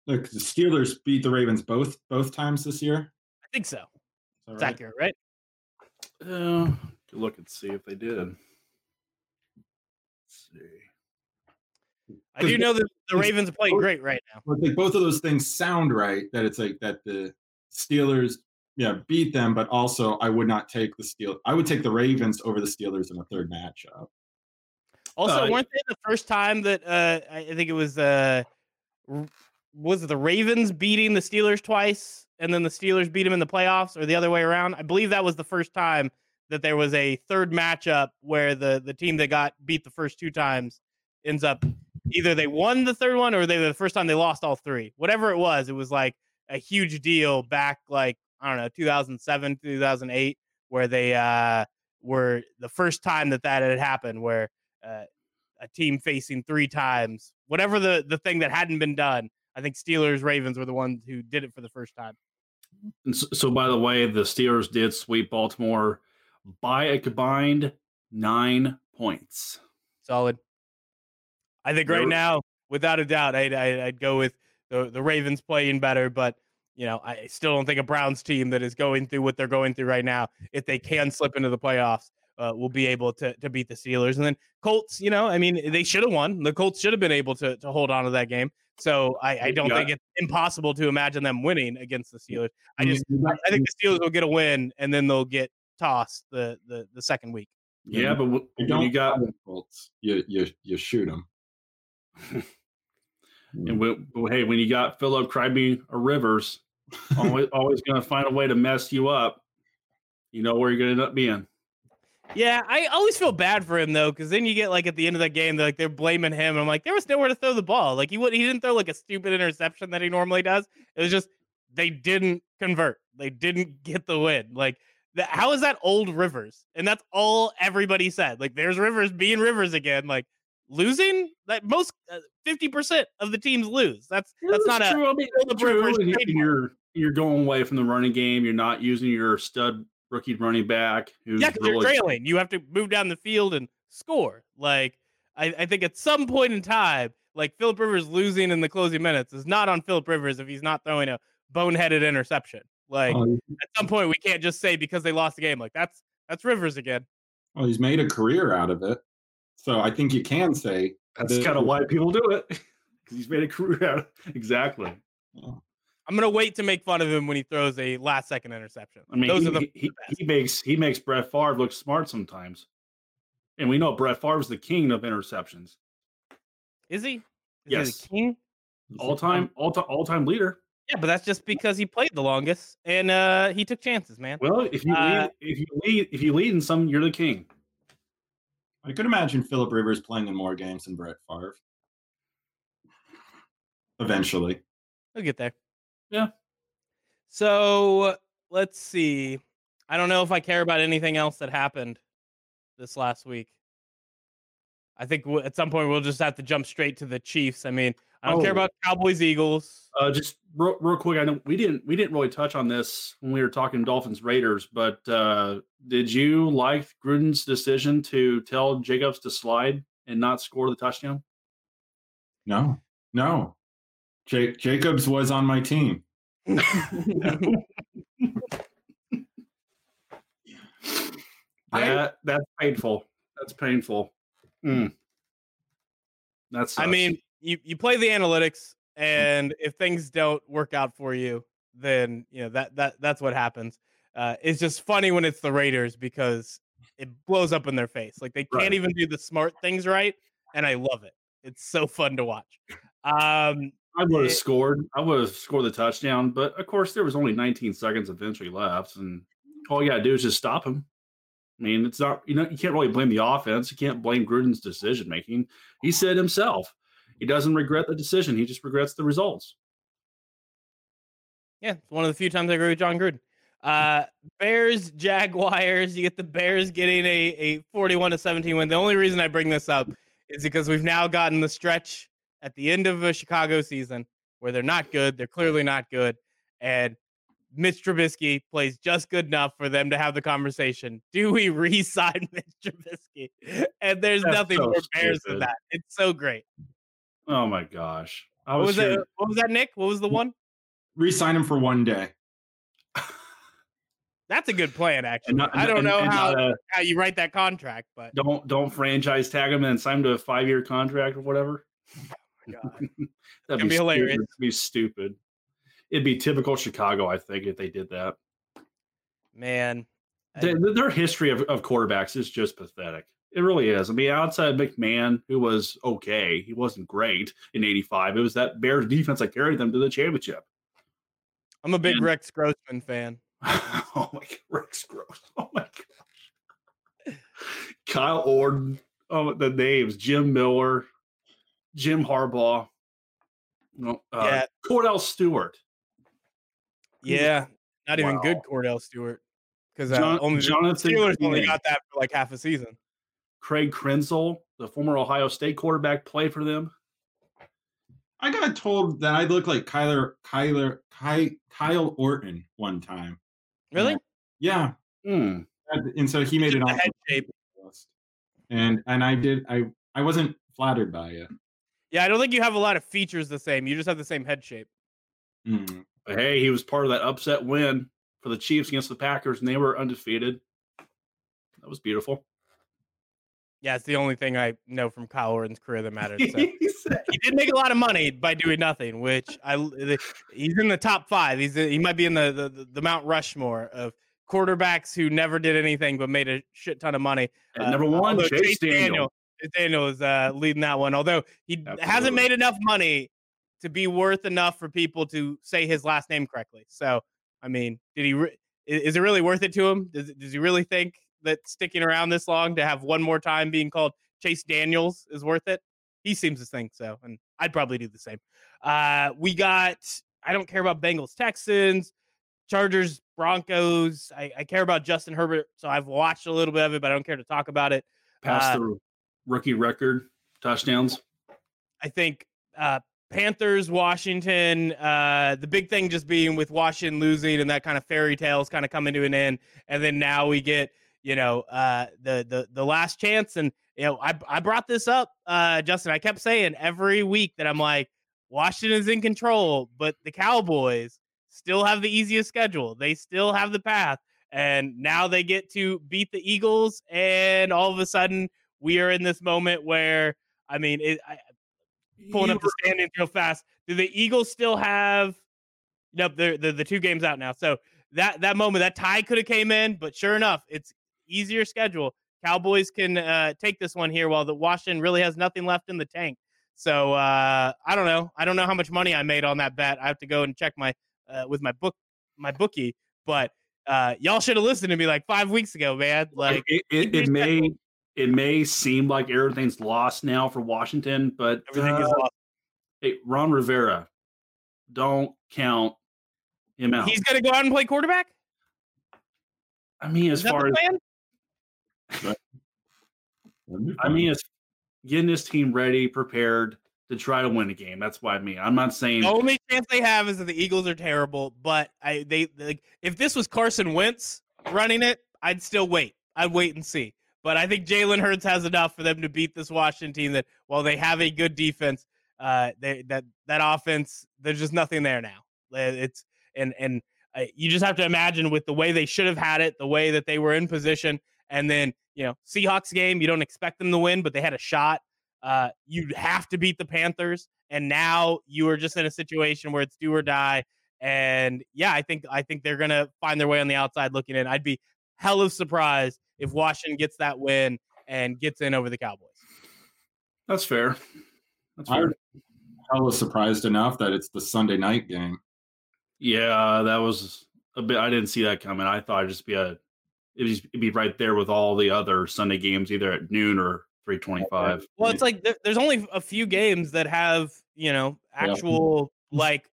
Look, the Steelers beat the Ravens both both times this year. I think so. Is It's that right? accurate, right? Uh, could look and see if they did. Let's see. I do know that the Ravens are playing great right now. But like both of those things sound right. That it's like that the Steelers, yeah, beat them, but also I would not take the Steel. I would take the Ravens over the Steelers in a third matchup. Also, Uh, weren't they the first time that uh, I I think it was uh, was it the Ravens beating the Steelers twice, and then the Steelers beat them in the playoffs, or the other way around? I believe that was the first time that there was a third matchup where the the team that got beat the first two times ends up either they won the third one or they the first time they lost all three. Whatever it was, it was like a huge deal back like I don't know 2007 2008 where they uh were the first time that that had happened where uh, a team facing three times whatever the the thing that hadn't been done I think Steelers Ravens were the ones who did it for the first time. And so, so, by the way, the Steelers did sweep Baltimore by a combined nine points. Solid. I think right now, without a doubt, I'd, I'd, I'd go with the, the Ravens playing better, but you know, I still don't think a Browns team that is going through what they're going through right now, if they can slip into the playoffs, uh, will be able to to beat the Steelers. And then Colts, you know, I mean, they should have won. The Colts should have been able to to hold on to that game. So I, I don't Yeah. think it's impossible to imagine them winning against the Steelers. I just I think the Steelers will get a win and then they'll get tossed the the, the second week. Yeah, Yeah, but you when don't you got the Colts. You you you shoot them. and when, well, hey, when you got Philip Crybe or Rivers, always always going to find a way to mess you up. You know where you're going to end up being. Yeah, I always feel bad for him though, because then you get like at the end of that game, they're like they're blaming him. I'm like, there was nowhere to throw the ball. Like he would, he didn't throw like a stupid interception that he normally does. It was just they didn't convert. They didn't get the win. Like, that, how is that old Rivers? And that's all everybody said. Like, there's Rivers being Rivers again. Like losing. that most uh, fifty percent of the teams lose. That's that's not true. I mean, that's true. Rivers you- trademark. you're you're going away from the running game. You're not using your stud rookie running back. Who's Yeah, because you're trailing. You have to move down the field and score. Like, I, I think at some point in time, like Philip Rivers losing in the closing minutes is not on Philip Rivers if he's not throwing a boneheaded interception. Like Oh, at some point, we can't just say because they lost the game, like that's that's Rivers again. well, he's made a career out of it. So I think you can say That's the- kind of why people do it because he's made a career out. Of, exactly. I'm gonna wait to make fun of him when he throws a last second interception. I mean, those he, are the, he, he makes he makes Brett Favre look smart sometimes, and we know Brett Favre's the king of interceptions, Is he? Is Yes. he the king? all time all time all time leader. Yeah, but that's just because he played the longest and uh he took chances, man. Well, if you Uh, lead, if you lead if you lead in some, you're the king. I could imagine Philip Rivers playing in more games than Brett Favre. Eventually. We'll get there. Yeah. So let's see. I don't know if I care about anything else that happened this last week. I think at some point we'll just have to jump straight to the Chiefs. I mean, I don't care Oh. about Cowboys Eagles. Uh, just real, real quick, I know we didn't we didn't really touch on this when we were talking Dolphins Raiders, but uh, did you like Gruden's decision to tell Jacobs to slide and not score the touchdown? No. No. Ja- Jacobs was on my team. That that's painful. That's painful. Mm. That's I mean, you, you play the analytics, and if things don't work out for you, then you know that that that's what happens. Uh, it's just funny when it's the Raiders because it blows up in their face. Like they can't Right. even do the smart things right, and I love it. It's so fun to watch. Um, I would it- have scored. I would have scored the touchdown, but of course there was only 19 seconds eventually left, and all you gotta do is just stop him. I mean, it's not you know you can't really blame the offense. You can't blame Gruden's decision making. He said himself, he doesn't regret the decision. He just regrets the results. Yeah, it's one of the few times I agree with Jon Gruden. Uh, Bears, Jaguars. You get the Bears getting a, a 41 to 17 win. The only reason I bring this up is because we've now gotten the stretch at the end of a Chicago season where they're not good. They're clearly not good. And Mitch Trubisky plays just good enough for them to have the conversation. Do we re-sign Mitch Trubisky? And there's That's nothing so more Bears than that. It's so great. Oh my gosh. I What was that? What was that, Nick? What was the one? Resign him for one day. That's a good plan, actually. not- I don't and- know and how, uh, how you write that contract, but don't don't franchise tag him and sign him to a five year contract or whatever. God. That'd It'd be hilarious. Stupid. It'd be stupid. It'd be typical Chicago, I think, if they did that. man, I- Their, their history of, of quarterbacks is just pathetic. It really is. I mean, outside McMahon, who was okay, he wasn't great in '85. It was that Bears defense that carried them to the championship. I'm a big and- Rex Grossman fan. oh my god, Rex Gross. Oh my gosh. Kyle Orton. Oh, the names: Jim Miller, Jim Harbaugh. No, uh, Yeah. Kordell Stewart. Yeah, not even good Kordell Stewart because uh, Jon- only the Jonathan Steelers only got that for like half a season. Craig Krenzel, the former Ohio State quarterback, played for them. I got told that I look like Kyler, Kyler, Ky, Kyle Orton one time. Really? Yeah, Hmm. and so he made it on head shape. and and I did. I I wasn't flattered by it. Yeah, I don't think you have a lot of features the same. You just have the same head shape. Mm. But hey, he was part of that upset win for the Chiefs against the Packers, and they were undefeated. That was beautiful. Yeah, it's the only thing I know from Kyle Orton's career that matters. So. He did make a lot of money by doing nothing, which I he's in the top five. He's he might be in the the, the Mount Rushmore of quarterbacks who never did anything but made a shit ton of money. Uh, number one, although Chase, Daniel. Chase Daniel is uh, leading that one. Although he hasn't made enough money to be worth enough for people to say his last name correctly. So, I mean, did he? Re- is it really worth it to him? Does does he really think that sticking around this long to have one more time being called Chase Daniels is worth it? He seems to think so, and I'd probably do the same. Uh, we got. I don't care about Bengals Texans. Chargers, Broncos. I, I care about Justin Herbert, so I've watched a little bit of it, but I don't care to talk about it. Pass Uh, the rookie record touchdowns. I think uh, Panthers, Washington. Uh, the big thing just being with Washington losing and that kind of fairy tales kind of coming to an end, and then now we get you know uh, the the the last chance. And you know I I brought this up, uh, Justin. I kept saying every week that I'm like Washington's in control, but the Cowboys still have the easiest schedule. They still have the path, and now they get to beat the Eagles, and all of a sudden we are in this moment where. I mean, it, I, pulling You up the standings real fast. Do the Eagles still have? Nope, the the the two games out now. So that that moment, that tie could have came in, but sure enough, it's easier schedule. Cowboys can uh, take this one here, while the Washington really has nothing left in the tank. So uh, I don't know. I don't know how much money I made on that bet. I have to go and check my uh, with my book my bookie. But uh, y'all should have listened to me like five weeks ago, man. Like it, it, it may it may seem like everything's lost now for Washington, but everything is uh, lost. hey, Ron Rivera, don't count him out. He's gonna go out and play quarterback. I mean, as far as? I mean, it's getting this team ready, prepared to try to win a game. That's why I mean. I'm not saying The only chance they have is that the Eagles are terrible. But I they like if this was Carson Wentz running it, I'd still wait. I'd wait and see. But I think Jalen Hurts has enough for them to beat this Washington team. That while they have a good defense, uh, they that that offense, there's just nothing there now. Uh, It's and and uh, you just have to imagine with the way they should have had it, the way that they were in position, and then you know Seahawks game, you don't expect them to win, but they had a shot. Uh, you have to beat the Panthers, and now you are just in a situation where it's do or die. And yeah, I think I think they're gonna find their way on the outside looking in. I'd be hell of surprised if Washington gets that win and gets in over the Cowboys. that's fair. That's fair. I'm hella surprised enough that it's the Sunday night game. Yeah, that was a bit. I didn't see that coming. I thought it'd just be a, it'd, be right there with all the other Sunday games, either at noon or 325. Well, it's like there's only a few games that have you know actual yeah. like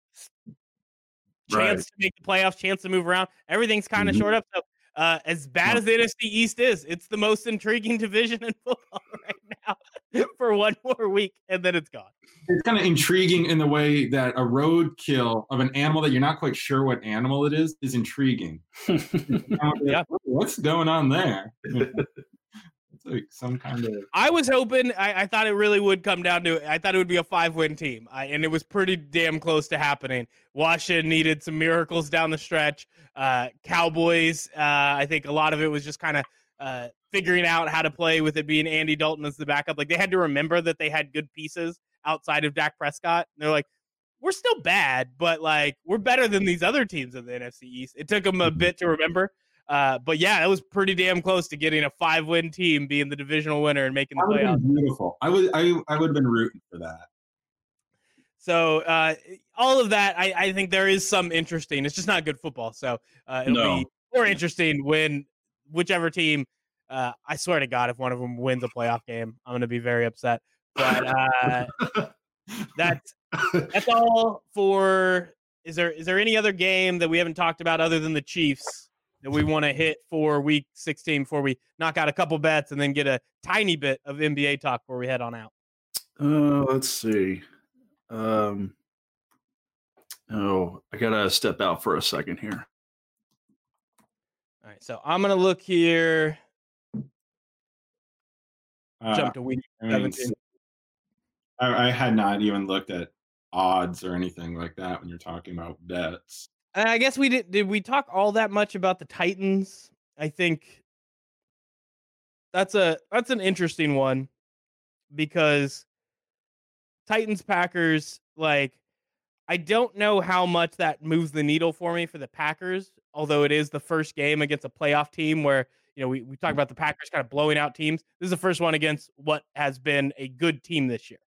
chance right. to make the playoffs, chance to move around. Everything's kind of mm-hmm. short up. So uh, as bad as the NFC East is, it's the most intriguing division in football right now for one more week, and then it's gone. It's kind of intriguing in the way that a roadkill of an animal that you're not quite sure what animal it is is intriguing. yeah. What's going on there? Like some kind of. I was hoping. I, I, thought it really would come down to. I thought it would be a five-win team, I, and it was pretty damn close to happening. Washington needed some miracles down the stretch. Uh, Cowboys. Uh, I think a lot of it was just kind of uh, figuring out how to play with it being Andy Dalton as the backup. Like they had to remember that they had good pieces outside of Dak Prescott. And they're like, we're still bad, but like we're better than these other teams in the NFC East. It took them a mm-hmm. bit to remember. Uh, but yeah, it was pretty damn close to getting a five win team being the divisional winner and making the playoffs. Beautiful. I would I I would have been rooting for that. So uh, all of that, I, I think there is some interesting. It's just not good football. So uh, it'll no. be more interesting when whichever team. Uh, I swear to God, if one of them wins a playoff game, I'm going to be very upset. But uh, that's that's all for. Is there is there any other game that we haven't talked about other than the Chiefs that we want to hit for week 16 before we knock out a couple bets and then get a tiny bit of NBA talk before we head on out? Uh, let's see. Um, oh, I gotta step out for a second here. All right, so I'm gonna look here. Uh, Jump to week 17. I, I had not even looked at odds or anything like that when you're talking about bets. I guess we did. Did we talk all that much about the Titans? I think that's a that's an interesting one because Titans Packers like I don't know how much that moves the needle for me for the Packers, although it is the first game against a playoff team where you know we we talk about the Packers kind of blowing out teams. This is the first one against what has been a good team this year.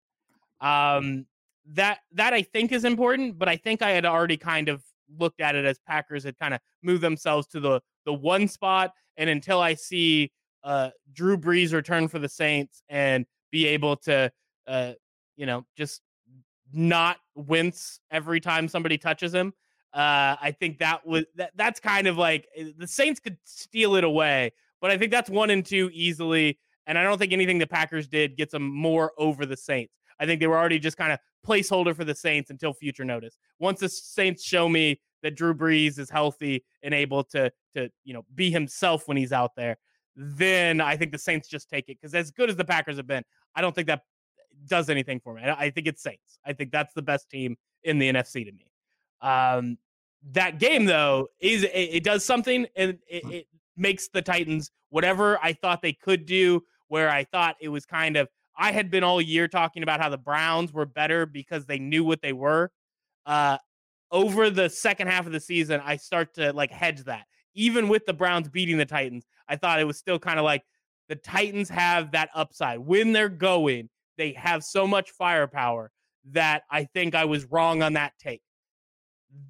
Um, that that I think is important, but I think I had already kind of looked at it as Packers had kind of moved themselves to the the one spot. And until I see uh, Drew Brees return for the Saints and be able to, uh, you know, just not wince every time somebody touches him, uh, I think that was that, that's kind of like eh, the Saints could steal it away, but I think that's one and two easily. And I don't think anything the Packers did gets them more over the Saints. I think they were already just kind of placeholder for the Saints until future notice. Once the Saints show me that Drew Brees is healthy and able to to you know be himself when he's out there, then I think the Saints just take it because as good as the Packers have been, I don't think that does anything for me. I think it's Saints. I think that's the best team in the NFC to me. Um, that game though is it, it does something and it, it makes the Titans whatever I thought they could do. Where I thought it was kind of I had been all year talking about how the Browns were better because they knew what they were. Uh, over the second half of the season, I start to like hedge that. Even with the Browns beating the Titans, I thought it was still kind of like the Titans have that upside. When they're going, they have so much firepower that I think I was wrong on that take.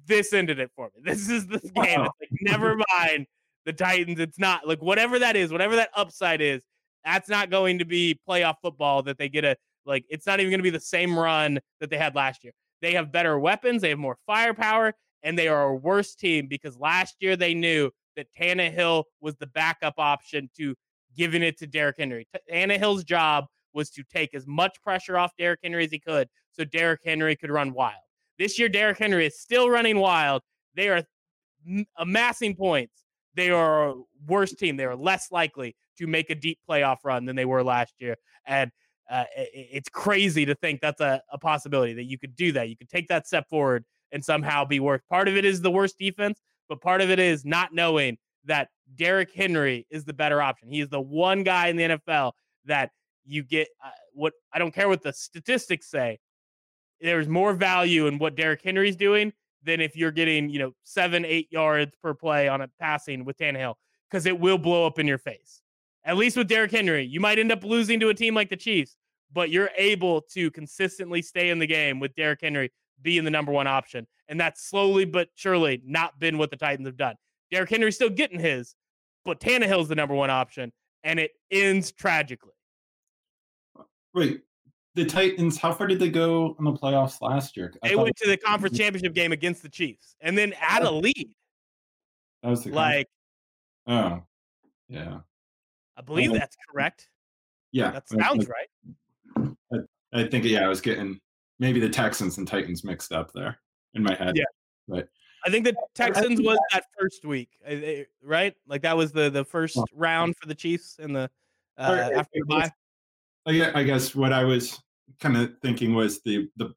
This ended it for me. This is the game. Wow. It's like, never mind the Titans. It's not like whatever that is, whatever that upside is, that's not going to be playoff football that they get a like it's not even going to be the same run that they had last year. They have better weapons, they have more firepower, and they are a worse team because last year they knew that Tannehill was the backup option to giving it to Derrick Henry. Tannehill's job was to take as much pressure off Derrick Henry as he could so Derrick Henry could run wild. This year, Derrick Henry is still running wild. They are amassing points. They are a worse team. They are less likely to make a deep playoff run than they were last year. And uh, it's crazy to think that's a, a possibility that you could do that. You could take that step forward and somehow be worse. Part of it is the worst defense, but part of it is not knowing that Derrick Henry is the better option. He is the one guy in the NFL that you get uh, what I don't care what the statistics say. There's more value in what Derrick Henry's doing than if you're getting, you know, seven, eight yards per play on a passing with Tannehill, because it will blow up in your face at least with Derrick Henry, you might end up losing to a team like the Chiefs, but you're able to consistently stay in the game with Derrick Henry being the number one option. And that's slowly but surely not been what the Titans have done. Derrick Henry's still getting his, but Tannehill's the number one option, and it ends tragically. Wait, the Titans, how far did they go in the playoffs last year? I they went to the conference championship game against the Chiefs and then at a lead. That was the like Oh. Yeah. I believe oh. that's correct. Yeah. That sounds right. I, I think yeah, I was getting maybe the Texans and Titans mixed up there in my head. Yeah. But I think the Texans was that first week, right? Like that was the the first round for the Chiefs and the uh, after the bye. I guess what I was kind of thinking was the the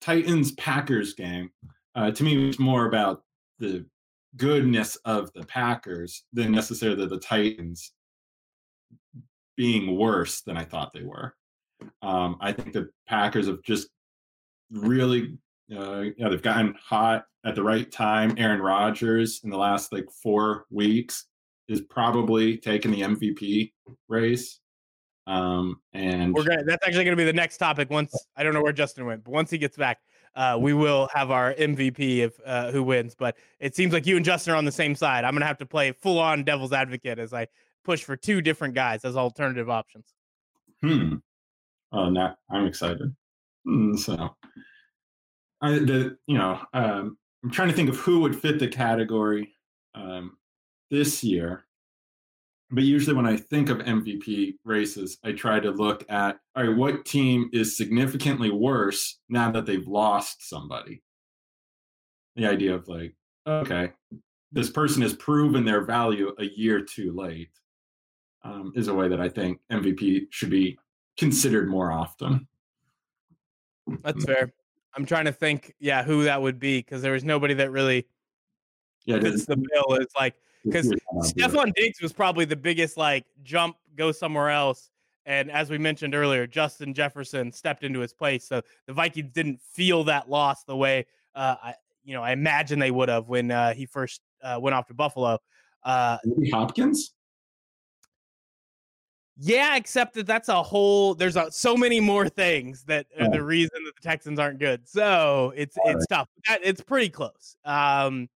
Titans Packers game. Uh, to me, was more about the goodness of the Packers than necessarily the Titans being worse than I thought they were. Um, I think the Packers have just really, uh, yeah, they've gotten hot at the right time. Aaron Rodgers in the last like four weeks is probably taking the MVP race. Um, and we're gonna that's actually gonna be the next topic once I don't know where Justin went, but once he gets back, uh, we will have our MVP of uh, who wins. But it seems like you and Justin are on the same side. I'm gonna have to play full on devil's advocate as I push for two different guys as alternative options. Hmm. Oh, now I'm excited. Mm, so, I the you know um, I'm trying to think of who would fit the category um, this year but usually when I think of MVP races, I try to look at all right, what team is significantly worse now that they've lost somebody? The idea of like, okay, this person has proven their value a year too late um, is a way that I think MVP should be considered more often. That's fair. I'm trying to think, yeah, who that would be because there was nobody that really yeah, fits the bill. It's like because Stefon Diggs was probably the biggest like jump, go somewhere else. And as we mentioned earlier, Justin Jefferson stepped into his place, so the Vikings didn't feel that loss the way uh, I, you know, I imagine they would have when uh, he first uh, went off to Buffalo. Uh, Hopkins. Yeah, except that that's a whole. There's a, so many more things that are the reason that the Texans aren't good. So it's All it's right. tough. That, it's pretty close. Um,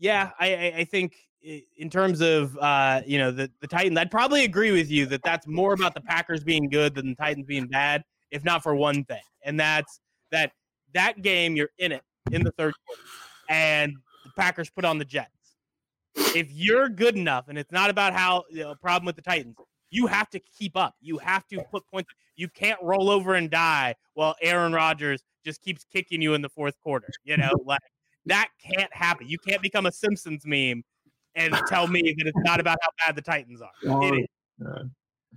yeah, I, I think in terms of uh, you know the the Titans, I'd probably agree with you that that's more about the Packers being good than the Titans being bad, if not for one thing, and that's that that game you're in it in the third quarter, and the Packers put on the Jets. If you're good enough, and it's not about how you know, problem with the Titans, you have to keep up. You have to put points. You can't roll over and die while Aaron Rodgers just keeps kicking you in the fourth quarter. You know, like that can't happen. You can't become a Simpsons meme and tell me that it's not about how bad the Titans are. Oh,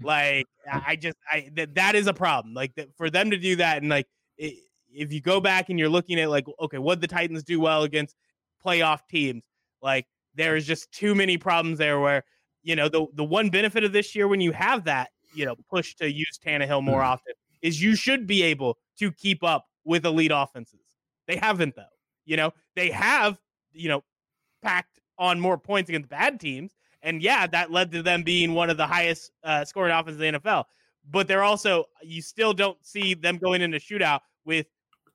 like I just I that that is a problem. Like that, for them to do that and like it, if you go back and you're looking at like okay, what the Titans do well against playoff teams, like there's just too many problems there where you know the the one benefit of this year when you have that you know push to use Tannehill more mm. often is you should be able to keep up with elite offenses. They haven't though. You know they have you know packed on more points against bad teams. And yeah, that led to them being one of the highest uh, scoring offenses in the NFL. But they're also, you still don't see them going into shootout with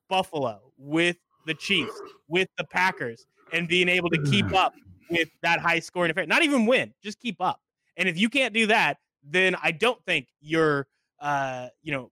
Buffalo, with the Chiefs, with the Packers, and being able to keep up with that high scoring affair. Not even win, just keep up. And if you can't do that, then I don't think your, uh, you know,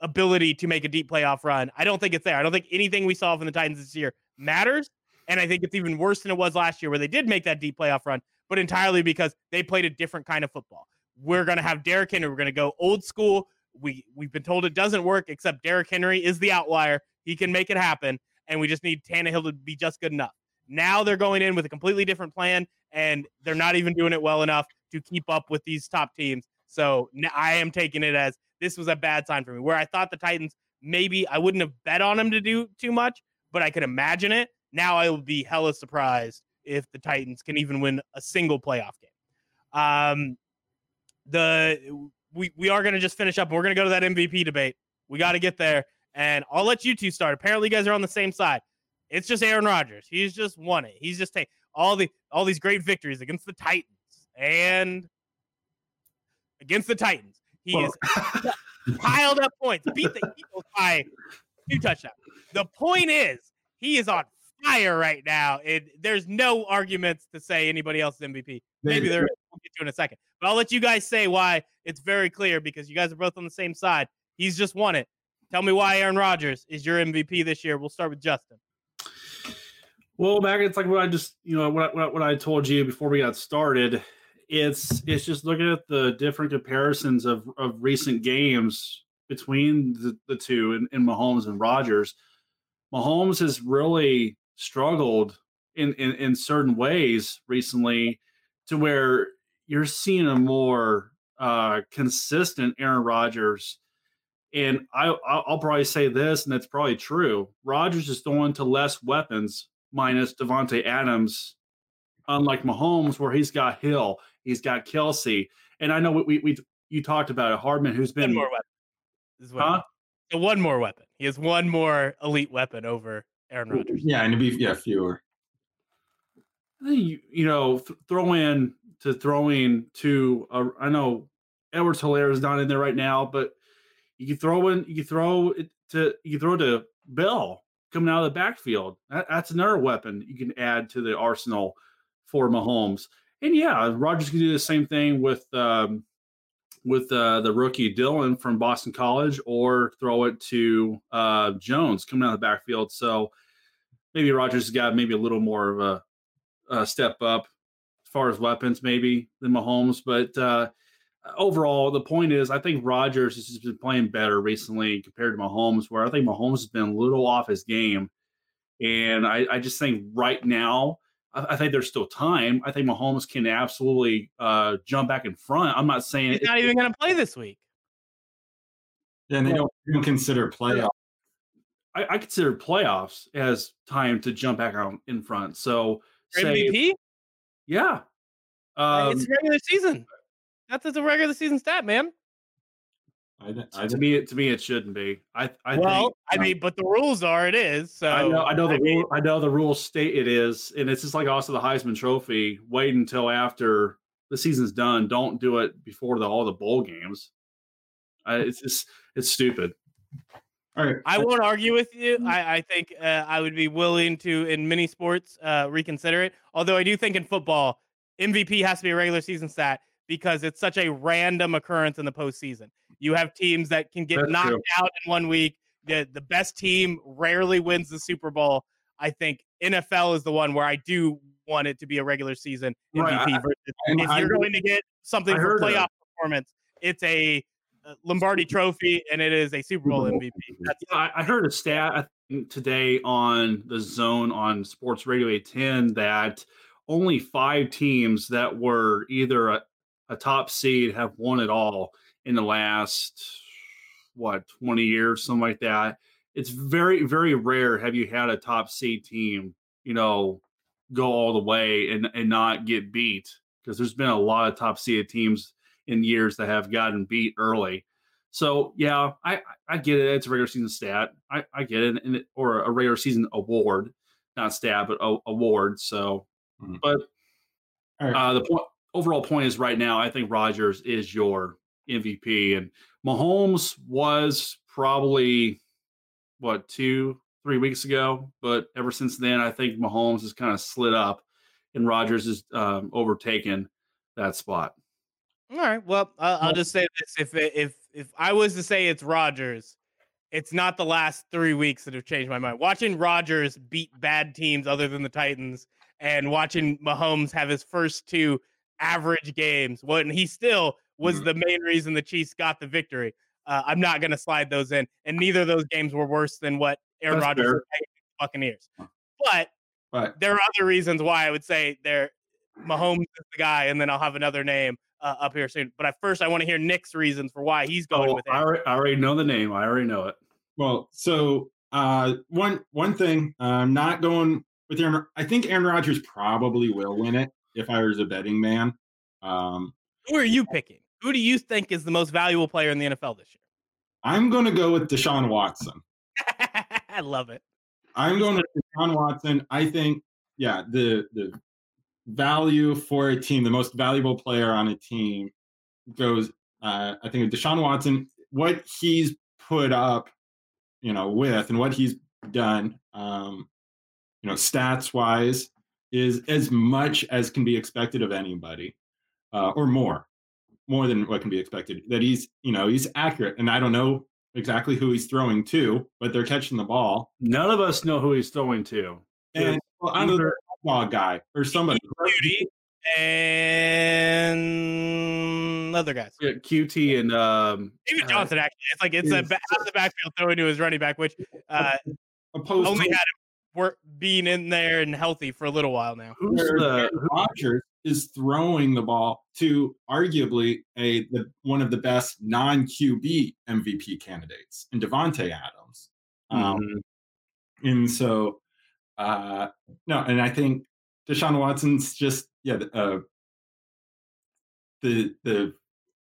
ability to make a deep playoff run, I don't think it's there. I don't think anything we saw from the Titans this year matters. And I think it's even worse than it was last year, where they did make that deep playoff run, but entirely because they played a different kind of football. We're going to have Derrick Henry. We're going to go old school. We we've been told it doesn't work, except Derrick Henry is the outlier. He can make it happen, and we just need Tannehill to be just good enough. Now they're going in with a completely different plan, and they're not even doing it well enough to keep up with these top teams. So I am taking it as this was a bad sign for me. Where I thought the Titans maybe I wouldn't have bet on them to do too much, but I could imagine it. Now I will be hella surprised if the Titans can even win a single playoff game. Um, the we we are going to just finish up. We're going to go to that MVP debate. We got to get there, and I'll let you two start. Apparently, you guys are on the same side. It's just Aaron Rodgers. He's just won it. He's just taken all the all these great victories against the Titans and against the Titans. He is piled up points, beat the Eagles by two touchdowns. The point is, he is on fire right now. It, there's no arguments to say anybody else is MVP. Maybe there we'll get to in a second. But I'll let you guys say why it's very clear because you guys are both on the same side. He's just won it. Tell me why Aaron Rodgers is your MVP this year. We'll start with Justin. Well, back it's like what I just you know what what, what I told you before we got started. It's it's just looking at the different comparisons of of recent games between the, the two in, in Mahomes and Rodgers. Mahomes has really struggled in, in in certain ways recently to where you're seeing a more uh, consistent Aaron Rodgers. And I, I'll probably say this, and it's probably true. Rodgers is throwing to less weapons minus Davante Adams, unlike Mahomes, where he's got Hill, he's got Kelce, and I know we we you talked about it, Hardman, who's been one more weapon. Huh? One more weapon. He has one more elite weapon over Aaron Rodgers. Yeah, and to be yeah fewer. I think you, you know, th- throw in to throwing to uh, I know Edwards Helaire is not in there right now, but you can throw in you can throw it to you can throw to Bell coming out of the backfield. That, that's another weapon you can add to the arsenal for Mahomes. And yeah, Rodgers can do the same thing with um, with uh, the rookie Dillon from Boston College, or throw it to uh, Jones coming out of the backfield. So maybe Rodgers has got maybe a little more of a, a step up as far as weapons, maybe than Mahomes. But uh, overall, the point is, I think Rodgers has been playing better recently compared to Mahomes, where I think Mahomes has been a little off his game. And I, I just think right now, I, I, think there's still time. I think Mahomes can absolutely uh, jump back in front. I'm not saying he's not even going to play this week. Yeah, and they don't, don't consider playoffs. I, I, consider playoffs as time to jump back out in front. So say, MVP, yeah, um, it's regular season. That's a regular season stat, man. I, I, to me, to me, it shouldn't be. I, I well, think, I mean, but the rules are it is. So I know, I know the I rule, I know the rules state it is, and it's just like also the Heisman Trophy. Wait until after the season's done. Don't do it before the, all the bowl games. I, it's just it's stupid. All right. I won't argue with you. I, I think uh, I would be willing to, in many sports, uh, reconsider it. Although I do think in football, MVP has to be a regular season stat because it's such a random occurrence in the postseason. You have teams that can get That's knocked true. out in one week. The the best team rarely wins the Super Bowl. I think NFL is the one where I do want it to be a regular season MVP. Right, I, if I, you're going to get something for playoff performance, it's a uh, Lombardi Trophy and it is a Super Bowl MVP. That's yeah, I heard a stat today on the Zone on Sports Radio 810 that only five teams that were either a, a top seed have won it all in the last what 20 years something like that it's very very rare have you had a top seed team you know go all the way and and not get beat because there's been a lot of top seed teams in years that have gotten beat early so yeah i i get it it's a regular season stat i i get it, it or a regular season award not stat but a, award so mm-hmm. but right. uh the point overall point is right now, I think Rodgers is your MVP, and Mahomes was probably what two, three weeks ago, but ever since then, I think Mahomes has kind of slid up, and Rodgers has um, overtaken that spot. All right. Well, I'll, I'll just say this: if if if I was to say it's Rodgers, it's not the last three weeks that have changed my mind. Watching Rodgers beat bad teams other than the Titans, and watching Mahomes have his first two average games when he still was mm-hmm. the main reason the Chiefs got the victory. Uh, I'm not going to slide those in, and neither of those games were worse than what Aaron Rodgers Buccaneers. But, but there are other reasons why I would say they're Mahomes is the guy, and then I'll have another name uh, up here soon. But at first, I want to hear Nick's reasons for why he's going oh, with it. I already, I already know the name. I already know it. Well, so uh, one one thing, I'm not going with Aaron. I think Aaron Rodgers probably will win it if I was a betting man. Um, Who are you picking? Who do you think is the most valuable player in the NFL this year? I'm going to go with Deshaun Watson. I love it. I'm going with Deshaun Watson. I think, yeah, the the value for a team, the most valuable player on a team, goes. Uh, I think Deshaun Watson, what he's put up, you know, with and what he's done, um, you know, stats wise, is as much as can be expected of anybody, uh, or more, more than what can be expected. That he's, you know, he's accurate. And I don't know exactly who he's throwing to, but they're catching the ball. None of us know who he's throwing to. And well, I'm the dog guy or somebody. Beauty and other guys. Yeah, QT and um, David Johnson. Actually, it's like it's a out of the backfield throwing to his running back, which uh, Opposed only to had him work, being in there and healthy for a little while now. who's the Aaron Rodgers is throwing the ball to arguably a the, one of the best non QB MVP candidates in Davante Adams. Um, Mhm. and so uh no and i think deshaun watson's just yeah the, uh the the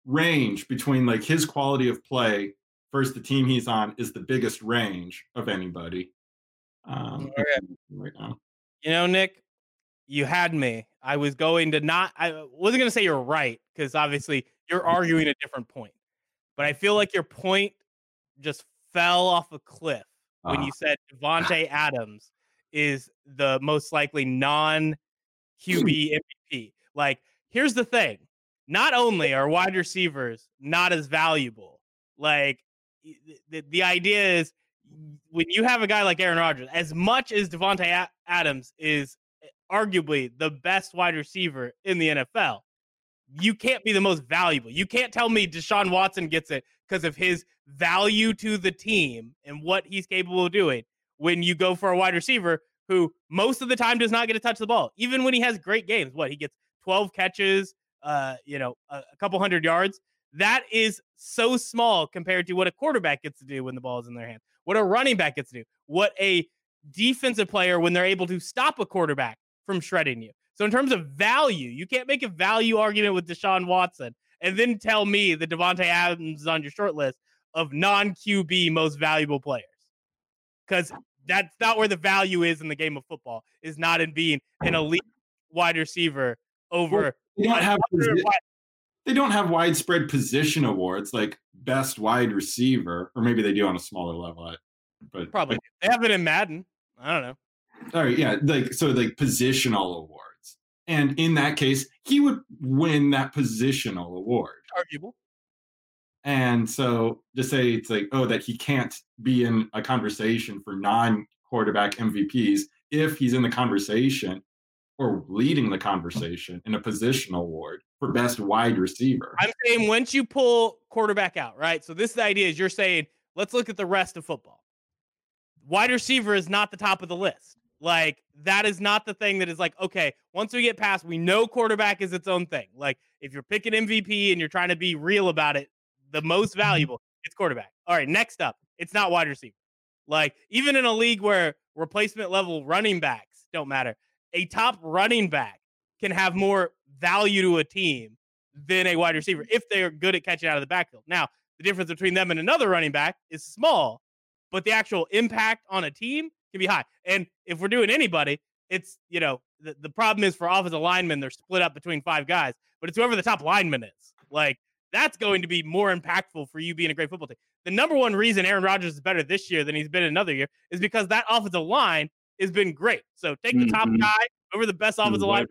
range between like his quality of play versus the team he's on is the biggest range of anybody um right now You know, Nick, you had me. I was going to not. I wasn't going to say you're right because obviously you're arguing a different point, but I feel like your point just fell off a cliff when Ah. you said Davante Adams is the most likely non QB MVP. Like, here's the thing: not only are wide receivers not as valuable, like the, the idea is when you have a guy like Aaron Rodgers, as much as Davante A- Adams is arguably the best wide receiver in the NFL, you can't be the most valuable. You can't tell me Deshaun Watson gets it because of his value to the team and what he's capable of doing when you go for a wide receiver who most of the time does not get to touch the ball. Even when he has great games, what he gets 12 catches, uh, you know, a, a couple hundred yards. That is so small compared to what a quarterback gets to do when the ball is in their hands, what a running back gets to do, what a defensive player when they're able to stop a quarterback from shredding you. So in terms of value, you can't make a value argument with Deshaun Watson and then tell me that Davante Adams is on your short list of non QB most valuable players. Because that's not where the value is in the game of football, is not in being an elite wide receiver over they don't have another posi- wide- they don't have widespread position awards like best wide receiver or maybe they do on a smaller level but probably. They have it in Madden. I don't know. All right, yeah, like so, like positional awards, and in that case, he would win that positional award. Arguable. And so to say it's like, oh, that he can't be in a conversation for non-quarterback MVPs if he's in the conversation or leading the conversation in a positional award for best wide receiver. I'm saying once you pull quarterback out, right? So this is the idea is you're saying, let's look at the rest of football. Wide receiver is not the top of the list. Like that is not the thing that is like, okay, once we get past, we know quarterback is its own thing. Like if you're picking MVP and you're trying to be real about it, the most mm-hmm. valuable, it's quarterback. All right, next up, it's not wide receiver. Like even in a league where replacement level running backs don't matter, a top running back can have more value to a team than a wide receiver if they're good at catching out of the backfield. Now, the difference between them and another running back is small, but the actual impact on a team can be high. And if we're doing anybody, it's, you know, the, the problem is for offensive linemen, they're split up between five guys, but it's whoever the top lineman is. Like, that's going to be more impactful for you being a great football team. The number one reason Aaron Rodgers is better this year than he's been another year is because that offensive line has been great. So take the top Mhm. guy over the best offensive line,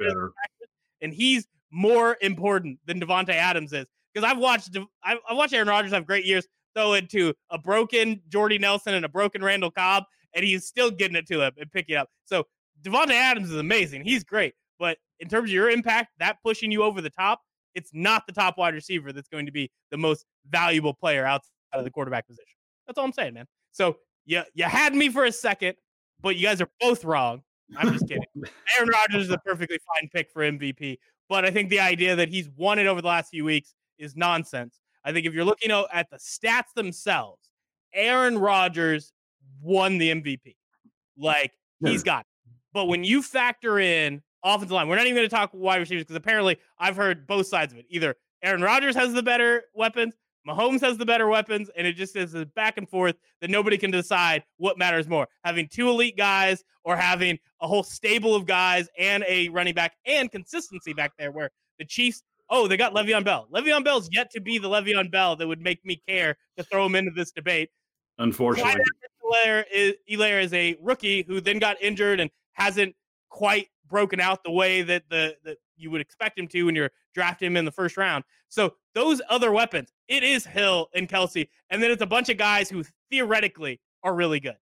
and he's more important than Davante Adams is. Because I've watched I've, I've watched Aaron Rodgers have great years throw into a broken Jordy Nelson and a broken Randall Cobb, and he's still getting it to him and picking up. So Davante Adams is amazing. He's great, but in terms of your impact, that pushing you over the top, it's not the top wide receiver that's going to be the most valuable player outside of the quarterback position. That's all I'm saying, man. So you you had me for a second, but you guys are both wrong. I'm just kidding. Aaron Rodgers is a perfectly fine pick for MVP, but I think the idea that he's won it over the last few weeks is nonsense. I think if you're looking at the stats themselves, Aaron Rodgers won the MVP. Like he's got. It. But when you factor in offensive line, we're not even going to talk wide receivers because apparently I've heard both sides of it. Either Aaron Rodgers has the better weapons, Mahomes has the better weapons, and it just is a back and forth that nobody can decide what matters more: having two elite guys or having a whole stable of guys and a running back and consistency back there. Where the Chiefs, oh, they got Le'Veon Bell. Le'Veon Bell's yet to be the Le'Veon Bell that would make me care to throw him into this debate. Unfortunately, Helaire is, is a rookie who then got injured and hasn't quite broken out the way that the that you would expect him to when you're drafting him in the first round. So those other weapons, it is Hill and Kelce. and then it's a bunch of guys who theoretically are really good.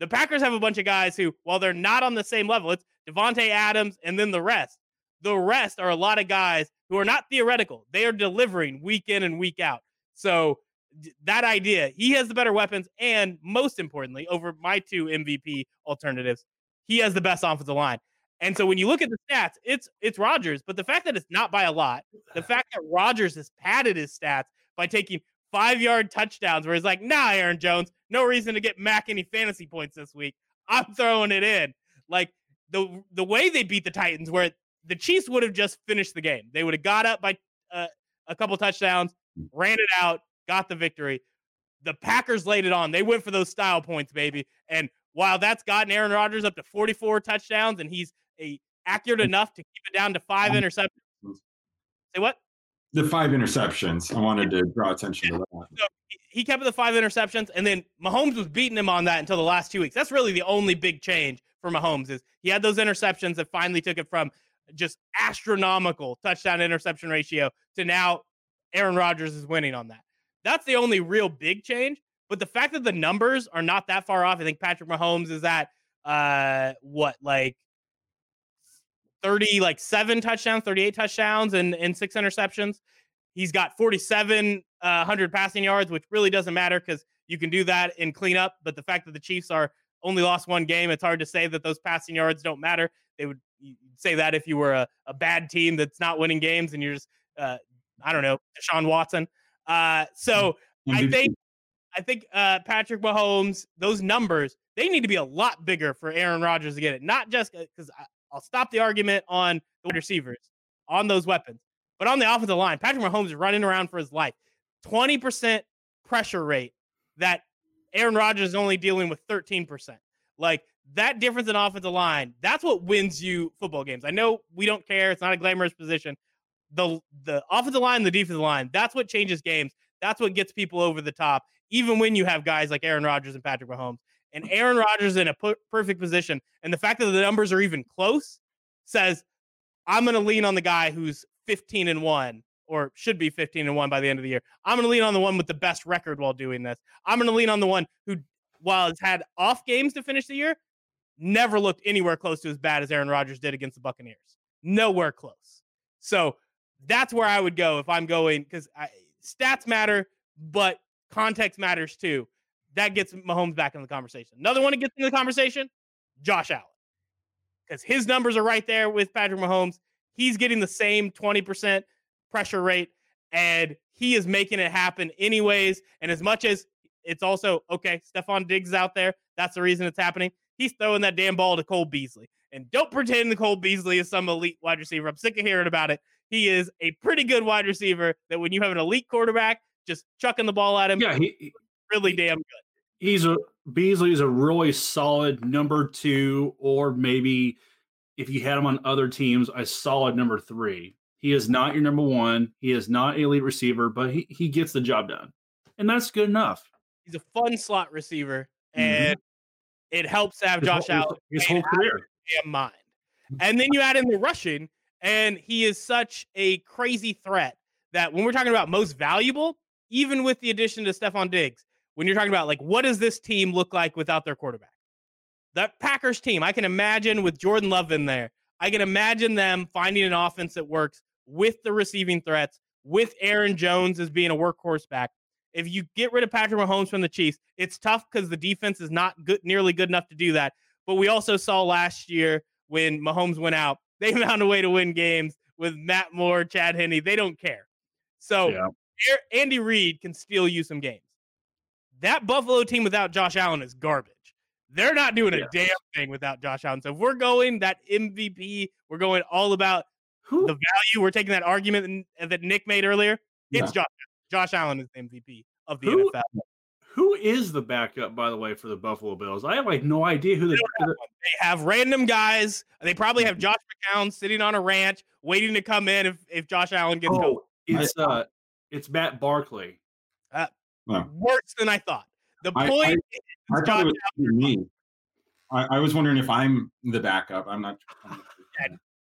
The Packers have a bunch of guys who, while they're not on the same level, it's Davante Adams and then the rest. The rest are a lot of guys who are not theoretical. They are delivering week in and week out. So that idea, he has the better weapons, and most importantly, over my two MVP alternatives, he has the best offensive line. And so when you look at the stats, it's it's Rodgers, but the fact that it's not by a lot, the fact that Rodgers has padded his stats by taking five yard touchdowns, where he's like, "Nah, Aaron Jones, no reason to get Mac any fantasy points this week. I'm throwing it in." Like the the way they beat the Titans, where the Chiefs would have just finished the game, they would have got up by uh, a couple touchdowns, ran it out, got the victory. The Packers laid it on. They went for those style points, baby. And while that's gotten Aaron Rodgers up to 44 touchdowns and he's a accurate enough to keep it down to five interceptions. Say what? The five interceptions. I wanted to draw attention to that. So he kept the five interceptions, and then Mahomes was beating him on that until the last two weeks. That's really the only big change for Mahomes is he had those interceptions that finally took it from just astronomical touchdown interception ratio to now Aaron Rodgers is winning on that. That's the only real big change. But the fact that the numbers are not that far off, I think Patrick Mahomes is at uh what like 30 like seven touchdowns, 38 touchdowns and and six interceptions. He's got 47 uh, 100 passing yards, which really doesn't matter because you can do that in cleanup. But the fact that the Chiefs are only lost one game, it's hard to say that those passing yards don't matter. They would say that if you were a, a bad team that's not winning games and you're just uh, I don't know Deshaun Watson. Uh, so I think I think uh, Patrick Mahomes, those numbers, they need to be a lot bigger for Aaron Rodgers to get it. Not just because I'll stop the argument on the receivers, on those weapons, but on the offensive line. Patrick Mahomes is running around for his life. 20% pressure rate that Aaron Rodgers is only dealing with 13%. Like that difference in offensive line, that's what wins you football games. I know we don't care. It's not a glamorous position. The the offensive line, the defensive line, that's what changes games. That's what gets people over the top even when you have guys like Aaron Rodgers and Patrick Mahomes. And Aaron Rodgers in a perfect position. And the fact that the numbers are even close says, I'm going to lean on the guy who's 15 and 1 or should be 15 and 1 by the end of the year. I'm going to lean on the one with the best record while doing this. I'm going to lean on the one who, while has had off games to finish the year, never looked anywhere close to as bad as Aaron Rodgers did against the Buccaneers. Nowhere close. So that's where I would go if I'm going because stats matter, but context matters too. That gets Mahomes back in the conversation. Another one that gets in the conversation, Josh Allen. Because his numbers are right there with Patrick Mahomes. He's getting the same 20% pressure rate, and he is making it happen anyways. And as much as it's also, okay, Stefon Diggs is out there, that's the reason it's happening. He's throwing that damn ball to Cole Beasley. And don't pretend Cole Beasley is some elite wide receiver. I'm sick of hearing about it. He is a pretty good wide receiver that when you have an elite quarterback just chucking the ball at him. Yeah, he, really damn good. He's a Beasley's a really solid number two, or maybe if you had him on other teams, a solid number three. He is not your number one. He is not an elite receiver, but he, he gets the job done. And that's good enough. He's a fun slot receiver, mm-hmm. and mm-hmm. it helps to have his Josh whole, Allen his whole career. Damn mind. And then you add in the rushing, and he is such a crazy threat that when we're talking about most valuable, even with the addition to Stefon Diggs, when you're talking about like what does this team look like without their quarterback? That Packers team, I can imagine with Jordan Love in there, I can imagine them finding an offense that works with the receiving threats, with Aaron Jones as being a workhorse back. If you get rid of Patrick Mahomes from the Chiefs, it's tough because the defense is not good, nearly good enough to do that. But we also saw last year when Mahomes went out, they found a way to win games with Matt Moore, Chad Henne. They don't care. So yeah. Andy Reid can steal you some games. That Buffalo team without Josh Allen is garbage. They're not doing a damn thing without Josh Allen. So if we're going that MVP, we're going all about Who? the value. We're taking that argument that Nick made earlier. It's yeah. Josh. Josh Allen is the MVP of the Who? NFL. Who is the backup, by the way, for the Buffalo Bills? I have like no idea who they, have, they have. Random guys. They probably have Josh McCown sitting on a ranch waiting to come in if, if Josh Allen gets oh, going. It's uh, it's Matt Barkley. Worse than I thought. The point I, I, I thought it was me. I, I, was wondering if I'm the backup. I'm not.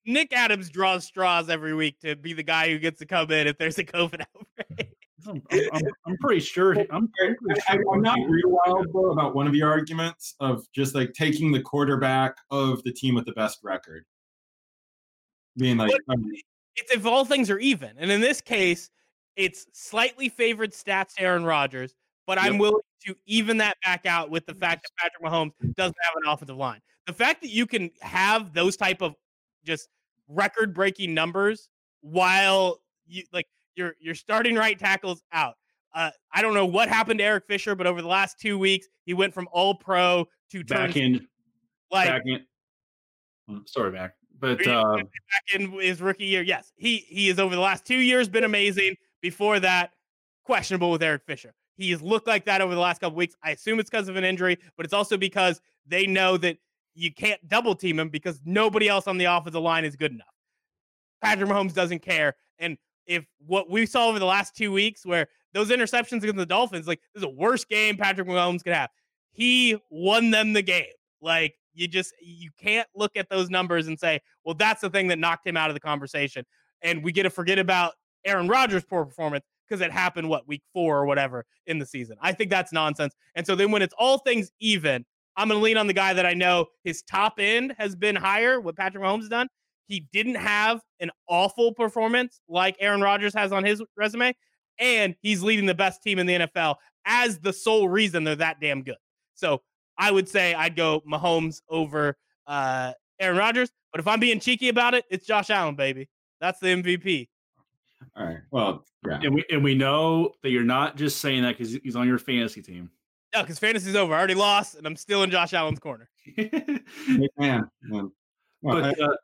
Nick Adams draws straws every week to be the guy who gets to come in if there's a COVID outbreak. I'm, I'm, I'm pretty sure. I'm, I'm, pretty I'm not real wild though about one of the arguments of just like taking the quarterback of the team with the best record. Being like, But- um, it's if all things are even. And in this case, it's slightly favored stats Aaron Rodgers, but I'm willing to even that back out with the fact that Patrick Mahomes doesn't have an offensive line. The fact that you can have those type of just record breaking numbers while you like your your starting right tackles out. Uh, I don't know what happened to Eric Fisher, but over the last two weeks, he went from all pro to back in. like back. Mm, Sorry, Mac. But uh, back in his rookie year. Yes, he he has over the last two years been amazing. Before that, questionable with Eric Fisher. He's looked like that over the last couple weeks. I assume it's because of an injury, but it's also because they know that you can't double team him because nobody else on the offensive line is good enough. Patrick Mahomes doesn't care, and if what we saw over the last two weeks, where those interceptions against the Dolphins, like this is the worst game Patrick Mahomes could have. He won them the game. Like you just you can't look at those numbers and say, well, that's the thing that knocked him out of the conversation. And we get to forget about Aaron Rodgers' poor performance because it happened what week four or whatever in the season. I think that's nonsense. And so then when it's all things even, I'm going to lean on the guy that I know his top end has been higher. What Patrick Mahomes done, he didn't have an awful performance like Aaron Rodgers has on his resume, and he's leading the best team in the NFL as the sole reason they're that damn good. So I would say I'd go Mahomes over uh, Aaron Rodgers. But if I'm being cheeky about it, it's Josh Allen, baby. That's the MVP. All right, well, yeah, and we and we know that you're not just saying that because he's on your fantasy team. No, because fantasy's over. I already lost, and I'm still in Josh Allen's corner. man, man. Well, I- but uh,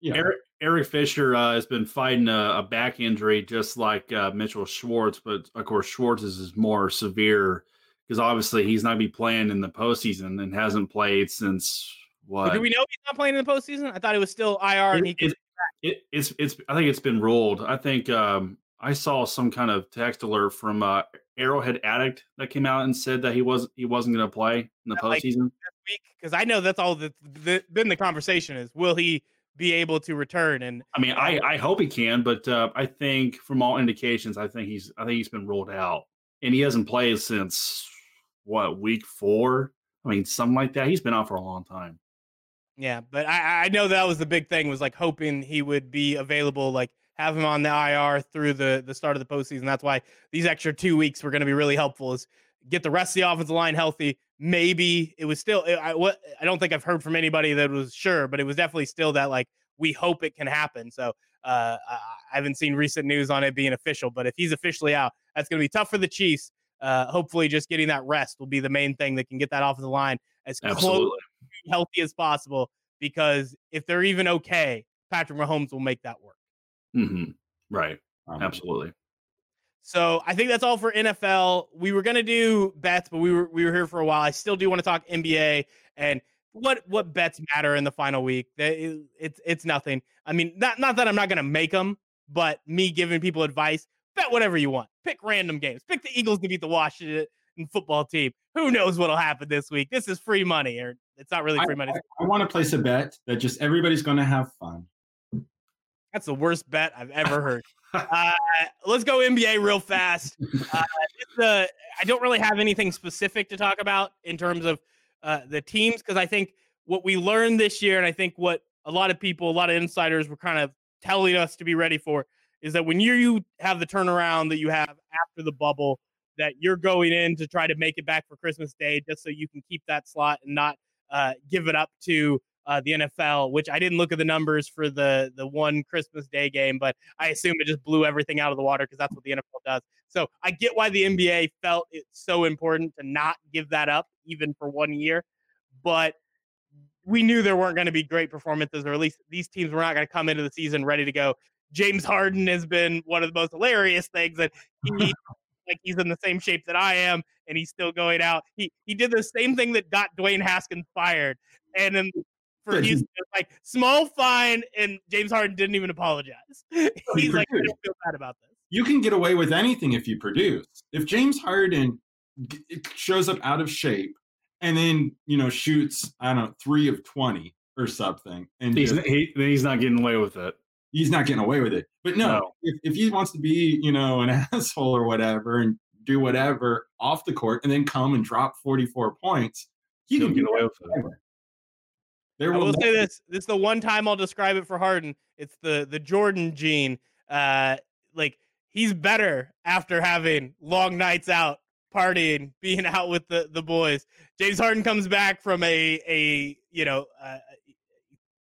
yeah, Eric, Eric Fisher uh, has been fighting a, a back injury just like uh, Mitchell Schwartz, but of course Schwartz is more severe because obviously he's not be playing in the postseason and hasn't played since But do we know he's not playing in the postseason? I thought it was still IR, and he It- could. It- it, it's it's I think it's been ruled. I think um, I saw some kind of text alert from uh, Arrowhead Addict that came out and said that he was he wasn't going to play in the like- postseason. because I know that's all that the, been the conversation is will he be able to return and I mean, I, I hope he can, but uh, I think from all indications, I think he's I think he's been ruled out, and he hasn't played since what week four. I mean, something like that. He's been out for a long time. Yeah but I, I know that was the big thing was like hoping he would be available like have him on the IR through the the start of the postseason. That's why these extra two weeks were going to be really helpful is get the rest of the offensive line healthy. Maybe it was still I what I don't think I've heard from anybody that was sure but it was definitely still that like we hope it can happen. So uh, I haven't seen recent news on it being official, but if he's officially out, that's going to be tough for the Chiefs. Uh, hopefully, just getting that rest will be the main thing that can get that off of the line as close Absolutely. to healthy as possible. Because if they're even okay, Patrick Mahomes will make that work. hmm Right. um, Absolutely. So I think that's all for NFL. We were gonna do bets, but we were we were here for a while. I still do want to talk NBA and what what bets matter in the final week. They- It's it's nothing. I mean, not not that I'm not gonna make them, but me giving people advice. Bet whatever you want. Pick random games. Pick the Eagles to beat the Washington football team. Who knows what'll happen this week? This is free money, or it's not really I, free money. I want to place a bet that just everybody's going to have fun. That's the worst bet I've ever heard. uh, let's go NBA real fast. Uh, I don't really have anything specific to talk about in terms of uh, the teams because I think what we learned this year, and I think what a lot of people, a lot of insiders were kind of telling us to be ready for, is that when you, you have the turnaround that you have after the bubble, that you're going in to try to make it back for Christmas Day just so you can keep that slot and not uh, give it up to uh, the NFL, which I didn't look at the numbers for the the one Christmas Day game, but I assume it just blew everything out of the water because that's what the NFL does. So I get why the NBA felt it's so important to not give that up even for one year, but we knew there weren't going to be great performances, or at least these teams were not going to come into the season ready to go. James Harden has been one of the most hilarious things that he like he's in the same shape that I am, and he's still going out. He he did the same thing that got Dwayne Haskins fired, and then for Good. Houston, like small fine, and James Harden didn't even apologize. he's like, I don't feel bad about this. You can get away with anything if you produce. If James Harden shows up out of shape and then you know shoots, I don't know, three of twenty or something, and He's just- he, he's not getting away with it. He's not getting away with it. But no, No. If, if he wants to be, you know, an asshole or whatever and do whatever off the court and then come and drop 44 points, he He'll can get away with it. There I will say this: this is the one time I'll describe it for Harden. It's the the Jordan gene. Uh, like he's better after having long nights out, partying, being out with the the boys. James Harden comes back from a a you know uh,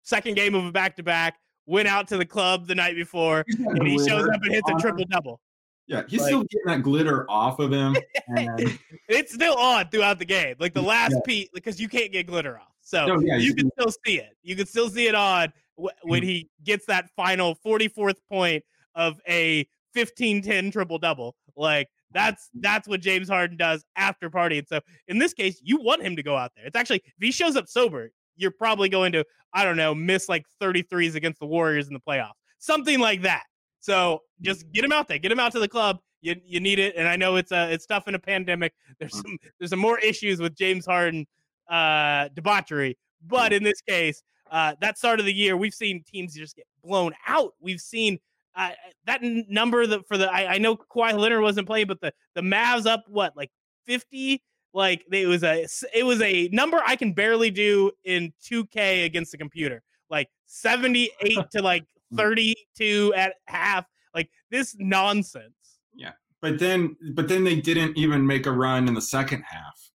second game of a back to back. Went out to the club the night before, and he shows up and hits a uh-huh. triple double. Yeah, he's like- still getting that glitter off of him. And It's still on throughout the game, like the last Yeah. piece, because you can't get glitter off. So no, yeah, you he's- can still see it. You can still see it on wh- when mm-hmm. he gets that final 44th point of a 15-10 triple double. Like that's mm-hmm. that's what James Harden does after partying. So in this case, you want him to go out there. It's actually if he shows up sober, you're probably going to I don't know miss like 33s against the Warriors in the playoffs, something like that. So just get him out there, get him out to the club. You you need it, and I know it's uh it's tough in a pandemic. There's some there's some more issues with James Harden uh debauchery, but in this case, uh that start of the year, we've seen teams just get blown out. We've seen uh, that number that for the I, I know Kawhi Leonard wasn't playing, but the the Mavs up what like 50 like it was a it was a number I can barely do in 2K against the computer. Like 78 to like hmm. 32 at half. Like this nonsense. Yeah. But then but then they didn't even make a run in the second half.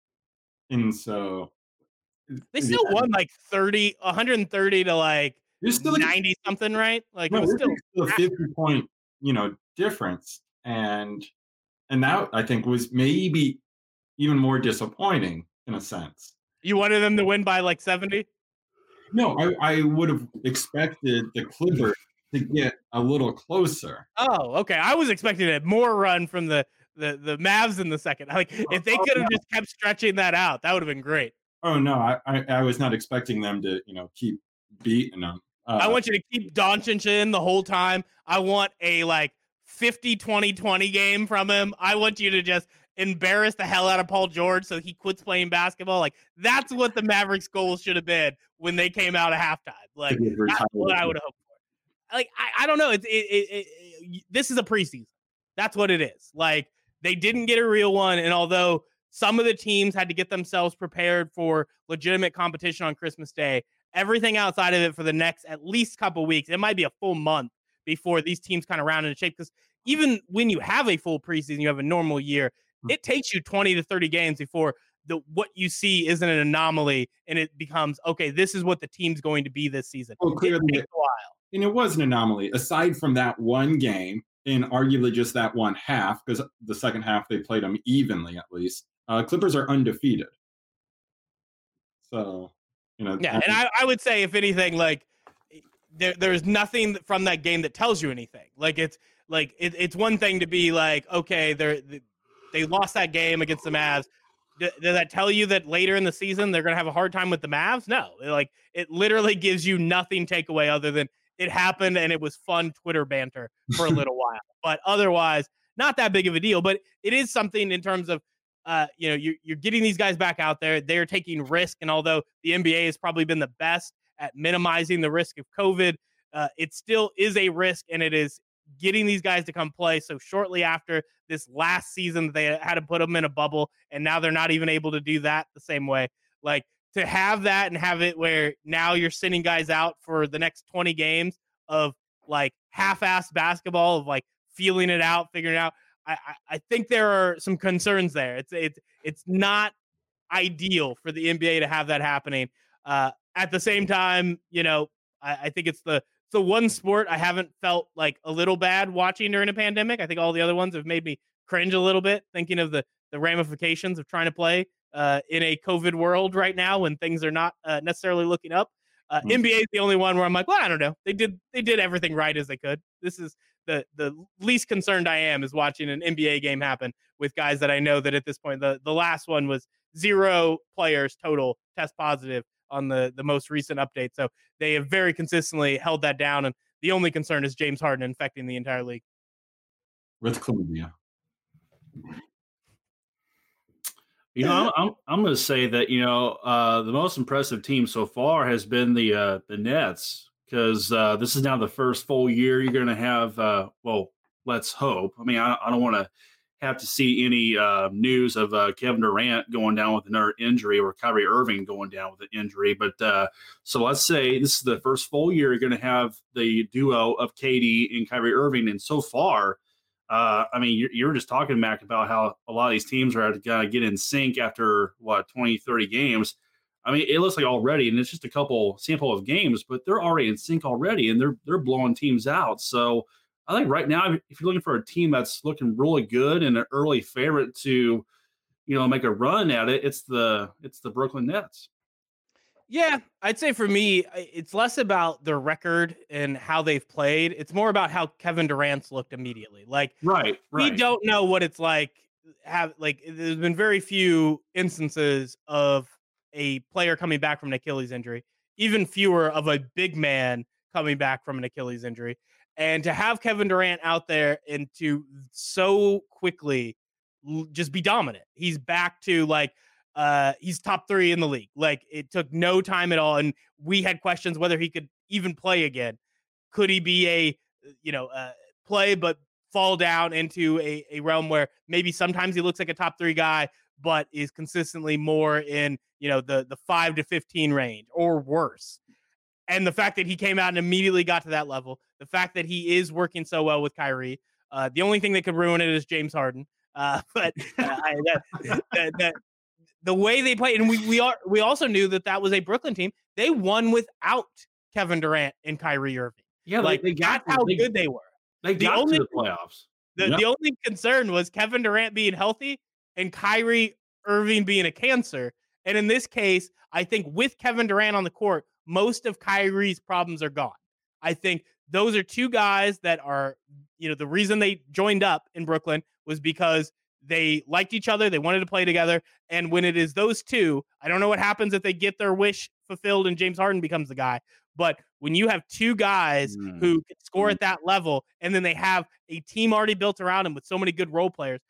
And so They still yeah, won like 30 130 to like There's still like, 90 something, right? Like no, it was still still a 50 point, you know, difference. And and that I think was maybe even more disappointing in a sense. you wanted them to win by like 70? No, I, I would have expected the Clippers to get a little closer. Oh, okay. I was expecting a more run from the the the Mavs in the second. Like if they Oh, could have no. just kept stretching that out, that would have been great. Oh no, I, I, I was not expecting them to, you know, keep beating them. Uh, I want you to keep Doncic in the whole time. I want a like 50 20 20 game from him. I want you to just embarrass the hell out of Paul George so he quits playing basketball. Like that's what the Mavericks goals should have been when they came out at halftime. Like that's what I would have hoped for. Like I, I don't know. It's it, it, it, this is a preseason. That's what it is. Like they didn't get a real one, and although some of the teams had to get themselves prepared for legitimate competition on Christmas Day, everything outside of it for the next at least couple weeks, it might be a full month before these teams kind of round into shape. Because even when you have a full preseason, you have a normal year. It takes you 20 to 30 games before the what you see isn't an anomaly and it becomes okay, this is what the team's going to be this season. Well, It clearly, while. and it was an anomaly. Aside from that one game, and arguably just that one half, because the second half they played them evenly at least. Uh, Clippers are undefeated. So, you know, Yeah, and I, I would say if anything, like there there's nothing from that game that tells you anything. Like it's like it, it's one thing to be like, okay, they're they lost that game against the Mavs. D- does that tell you that later in the season they're gonna have a hard time with the Mavs? No, like it literally gives you nothing takeaway other than it happened and it was fun Twitter banter for a little while. But otherwise, not that big of a deal. But it is something in terms of uh, you know, you're, you're getting these guys back out there. They're taking risk. And although the NBA has probably been the best at minimizing the risk of COVID, uh, it still is a risk and it is getting these guys to come play. So shortly after this last season, they had to put them in a bubble and now they're not even able to do that the same way. Like to have that and have it where now you're sending guys out for the next 20 games of like half-assed basketball of like feeling it out, figuring it out. I, I, I think there are some concerns there. It's it's it's not ideal for the NBA to have that happening. Uh, at the same time, you know, I, I think it's the it's the one sport I haven't felt like a little bad watching during a pandemic. I think all the other ones have made me cringe a little bit, thinking of the the ramifications of trying to play uh, in a COVID world right now when things are not uh, necessarily looking up. Uh, Mm. NBA is the only one where I'm like, well, I don't know. They did they did everything right as they could. This is the the least concerned I am is watching an NBA game happen with guys that I know that at this point the the last one was zero players total test positive on the the most recent update. So they have very consistently held that down, and the only concern is James Harden infecting the entire league. with chlamydia. You know, I'm I'm, I'm going to say that you know uh, the most impressive team so far has been the uh, the Nets because uh, this is now the first full year you're going to have. Uh, well, let's hope. I mean, I, I don't want to have to see any uh, news of uh, Kevin Durant going down with another injury or Kyrie Irving going down with an injury. But uh, so let's say this is the first full year you're going to have the duo of KD and Kyrie Irving. And so far, uh, I mean, you're, you're, just talking, Mac, about how a lot of these teams are going to get in sync after what, 20, 30 games. I mean, it looks like already, and it's just a couple sample of games, but they're already in sync already, and they're they're blowing teams out. So I think right now, if you're looking for a team that's looking really good and an early favorite to, you know, make a run at it, it's the it's the Brooklyn Nets. Yeah, I'd say for me, it's less about their record and how they've played. It's more about how Kevin Durant's looked immediately. Like, right, right. we don't know what it's like. Have like, there's been very few instances of a player coming back from an Achilles injury, even fewer of a big man coming back from an Achilles injury. And to have Kevin Durant out there and to so quickly just be dominant. He's back to like uh he's top 3 in the league. Like it took no time at all and we had questions whether he could even play again. Could he be a you know, uh play but fall down into a, a realm where maybe sometimes he looks like a top 3 guy but is consistently more in, you know, the the 5 to 15 range or worse. And the fact that he came out and immediately got to that level, the fact that he is working so well with Kyrie, uh, the only thing that could ruin it is James Harden. Uh, but uh, I, that, that, that, the way they play, and we we are we also knew that that was a Brooklyn team. They won without Kevin Durant and Kyrie Irving. Yeah, like they got how they, good they were. They got the only, to the playoffs. The, yep. the only concern was Kevin Durant being healthy and Kyrie Irving being a cancer. And in this case, I think with Kevin Durant on the court, most of Kyrie's problems are gone. I think those are two guys that are, you know, the reason they joined up in Brooklyn was because they liked each other, they wanted to play together. And when it is those two, I don't know what happens if they get their wish fulfilled and James Harden becomes the guy. But when you have two guys mm. who can score mm. at that level and then they have a team already built around them with so many good role players,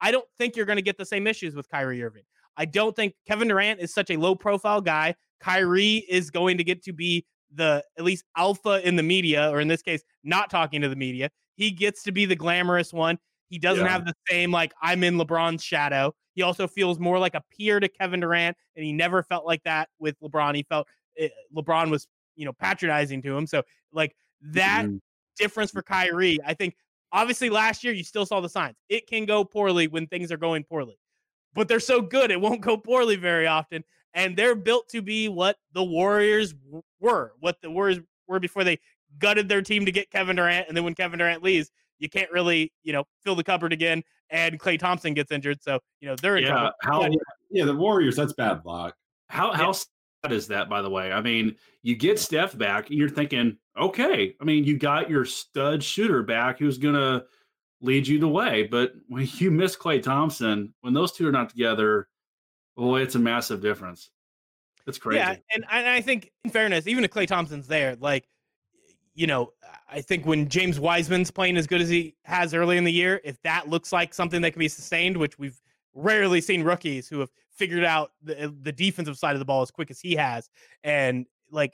I don't think you're going to get the same issues with Kyrie Irving. I don't think Kevin Durant is such a low profile guy. Kyrie is going to get to be the at least alpha in the media, or in this case, not talking to the media. He gets to be the glamorous one. He doesn't yeah. have the same like I'm in LeBron's shadow. He also feels more like a peer to Kevin Durant, and he never felt like that with LeBron. He felt it, eh, LeBron was you know patronizing to him. So like that mm-hmm. difference for Kyrie, I think obviously last year you still saw the signs. It can go poorly when things are going poorly, but they're so good it won't go poorly very often and they're built to be what the Warriors were, what the Warriors were before they gutted their team to get Kevin Durant, and then when Kevin Durant leaves, you can't really, you know, fill the cupboard again, and Klay Thompson gets injured, so you know they're yeah. How, yeah, the Warriors, that's bad luck. How how sad is that, by the way? I mean, you get Steph back, and you're thinking, okay, I mean, you got your stud shooter back who's gonna lead you the way, but when you miss Klay Thompson, when those two are not together Boy, it's a massive difference. It's crazy. Yeah, and, and I think, in fairness, even if Klay Thompson's there, like, you know, I think when James Wiseman's playing as good as he has early in the year, if that looks like something that can be sustained, which we've rarely seen rookies who have figured out the, uh, the defensive side of the ball as quick as he has, and like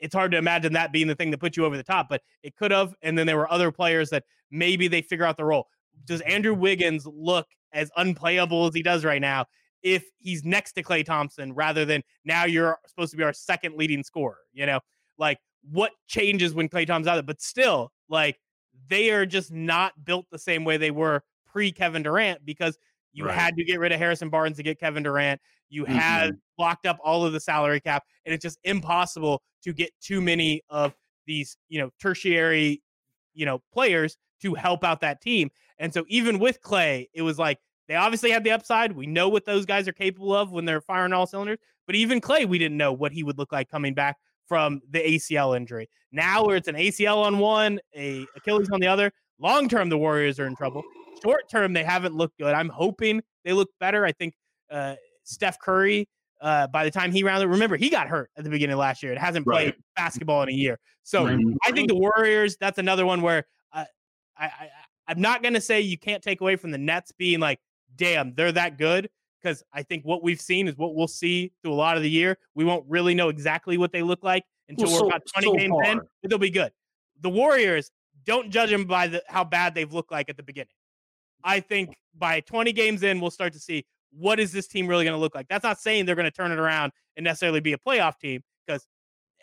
it's hard to imagine that being the thing that put you over the top, but it could have. And then there were other players that maybe they figure out the role. Does Andrew Wiggins look as unplayable as he does right now? If he's next to Klay Thompson rather than now you're supposed to be our second leading scorer. You know, like what changes when Klay Thompson's out there? But still, like they are just not built the same way they were pre Kevin Durant because you right. had to get rid of Harrison Barnes to get Kevin Durant. You mm-hmm. had locked up all of the salary cap, and it's just impossible to get too many of these, you know, tertiary, you know, players to help out that team. And so even with Klay, it was like they obviously have the upside. We know what those guys are capable of when they're firing all cylinders. But even Klay, we didn't know what he would look like coming back from the ACL injury. Now, where it's an ACL on one, a Achilles on the other, long term the Warriors are in trouble. Short term, they haven't looked good. I'm hoping they look better. I think uh, Steph Curry, uh, by the time he rounded, remember he got hurt at the beginning of last year. It hasn't played right. basketball in a year. So right. I think the Warriors. That's another one where uh, I, I I'm not going to say you can't take away from the Nets being like damn, they're that good because I think what we've seen is what we'll see through a lot of the year. We won't really know exactly what they look like until Well, we're about 20 so games in, but they'll be good. The Warriors, don't judge them by the how bad they've looked like at the beginning. I think by 20 games in, we'll start to see what is this team really going to look like. That's not saying they're going to turn it around and necessarily be a playoff team because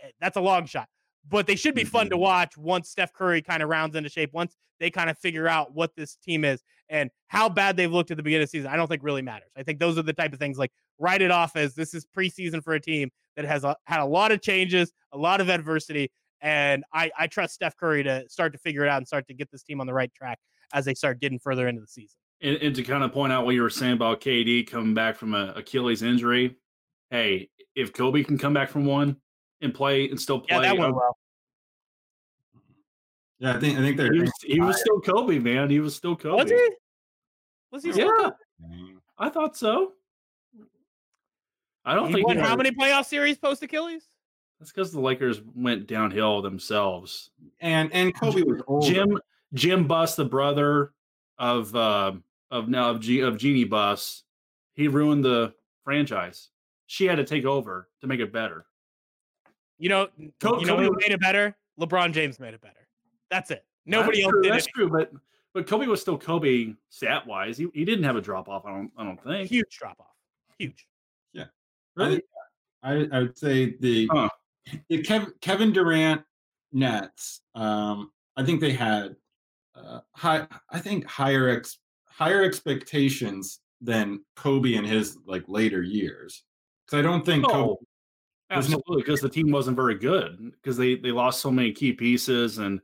eh, that's a long shot. But they should be fun to mm-hmm. watch once Steph Curry kind of rounds into shape, once they kind of figure out what this team is and how bad they've looked at the beginning of the season. I don't think really matters. I think those are the type of things like write it off as this is preseason for a team that has a, had a lot of changes, a lot of adversity, and I, I trust Steph Curry to start to figure it out and start to get this team on the right track as they start getting further into the season. And, and to kind of point out what you were saying about KD coming back from a Achilles injury, hey, if Kobe can come back from one and play and still play, Yeah, that went well. Yeah, I think I think they're he was, he was still Kobe, man. He was still Kobe. Was he? Was he? Yeah, still good? I thought so. I don't He think won he how many playoff series post Achilles? That's because the Lakers went downhill themselves. and and Kobe was old. Jim Jim Buss, the brother of uh, of now of G, of Jeannie Buss, he ruined the franchise. She had to take over to make it better. You know, Co- you know Kobe who made it better? LeBron James made it better. That's it. Nobody that's else true, did That's it. true, but but Kobe was still Kobe stat wise. He, he didn't have a drop off. I don't I don't think. Huge drop off. Huge. Yeah, really? I, I would say the, Huh. the Kev, Kevin Durant Nets. Um, I think they had uh, high. I think higher ex, higher expectations than Kobe in his like later years. Because I don't think Kobe. Oh, absolutely, because the team wasn't very good because they they lost so many key pieces and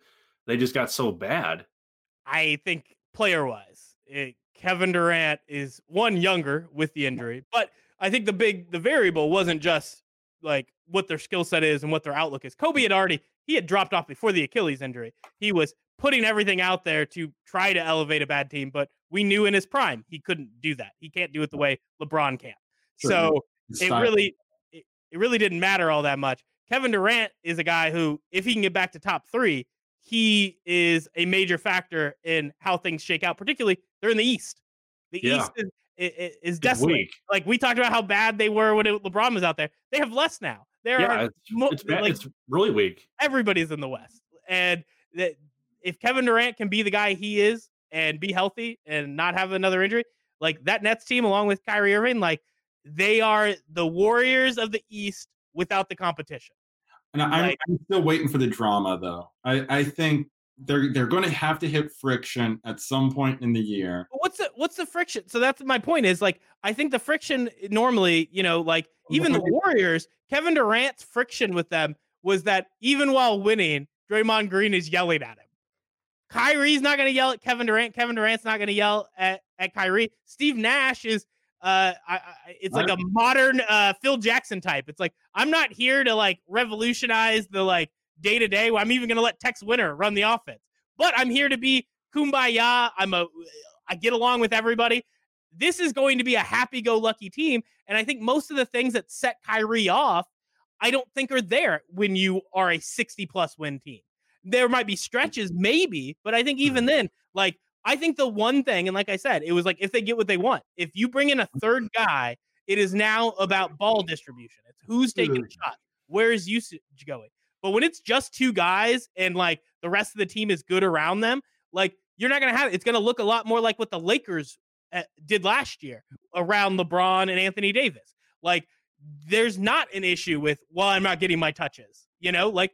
they just got so bad. I think player wise, eh, Kevin Durant is one younger with the injury, but I think the big the variable wasn't just like what their skill set is and what their outlook is. Kobe had already he had dropped off before the Achilles injury. He was putting everything out there to try to elevate a bad team, but we knew in his prime he couldn't do that. He can't do it the way LeBron can. Sure. So it really it, it really didn't matter all that much. Kevin Durant is a guy who, if he can get back to top three, he is a major factor in how things shake out. Particularly, they're in the East. The Yeah. East is, is, is It's desolate. weak. Like we talked about how bad they were when it, LeBron was out there. They have less now. There Yeah, are it's, mo- it's, like it's really weak. everybody's in the West, and that if Kevin Durant can be the guy he is and be healthy and not have another injury, like that Nets team along with Kyrie Irving, like they are the Warriors of the East without the competition. And I'm, Like- I'm still waiting for the drama, though. I, I think they're they're going to have to hit friction at some point in the year. What's the what's the friction? So that's my point. Is like I think the friction eh, normally, you know, like even the Warriors, Kevin Durant's friction with them was that even while winning, Draymond Green is yelling at him. Kyrie's not going to yell at Kevin Durant. Kevin Durant's not going to yell at at Kyrie. Steve Nash is. Uh, I, I, it's like a modern uh, Phil Jackson type. It's like I'm not here to like revolutionize the like day to day. I'm even going to let Tex Winter run the offense, but I'm here to be kumbaya. I'm a I get along with everybody. This is going to be a happy go lucky team. And I think most of the things that set Kyrie off, I don't think are there when you are a 60 plus win team. There might be stretches, maybe, but I think even then, like, I think the one thing, and like I said, it was like if they get what they want, if you bring in a third guy, it is now about ball distribution. It's who's taking the shot, where is usage going. But when it's just two guys and like the rest of the team is good around them, like you're not going to have it. It's going to look a lot more like what the Lakers uh, did last year around LeBron and Anthony Davis. Like there's not an issue with, well, I'm not getting my touches. You know, like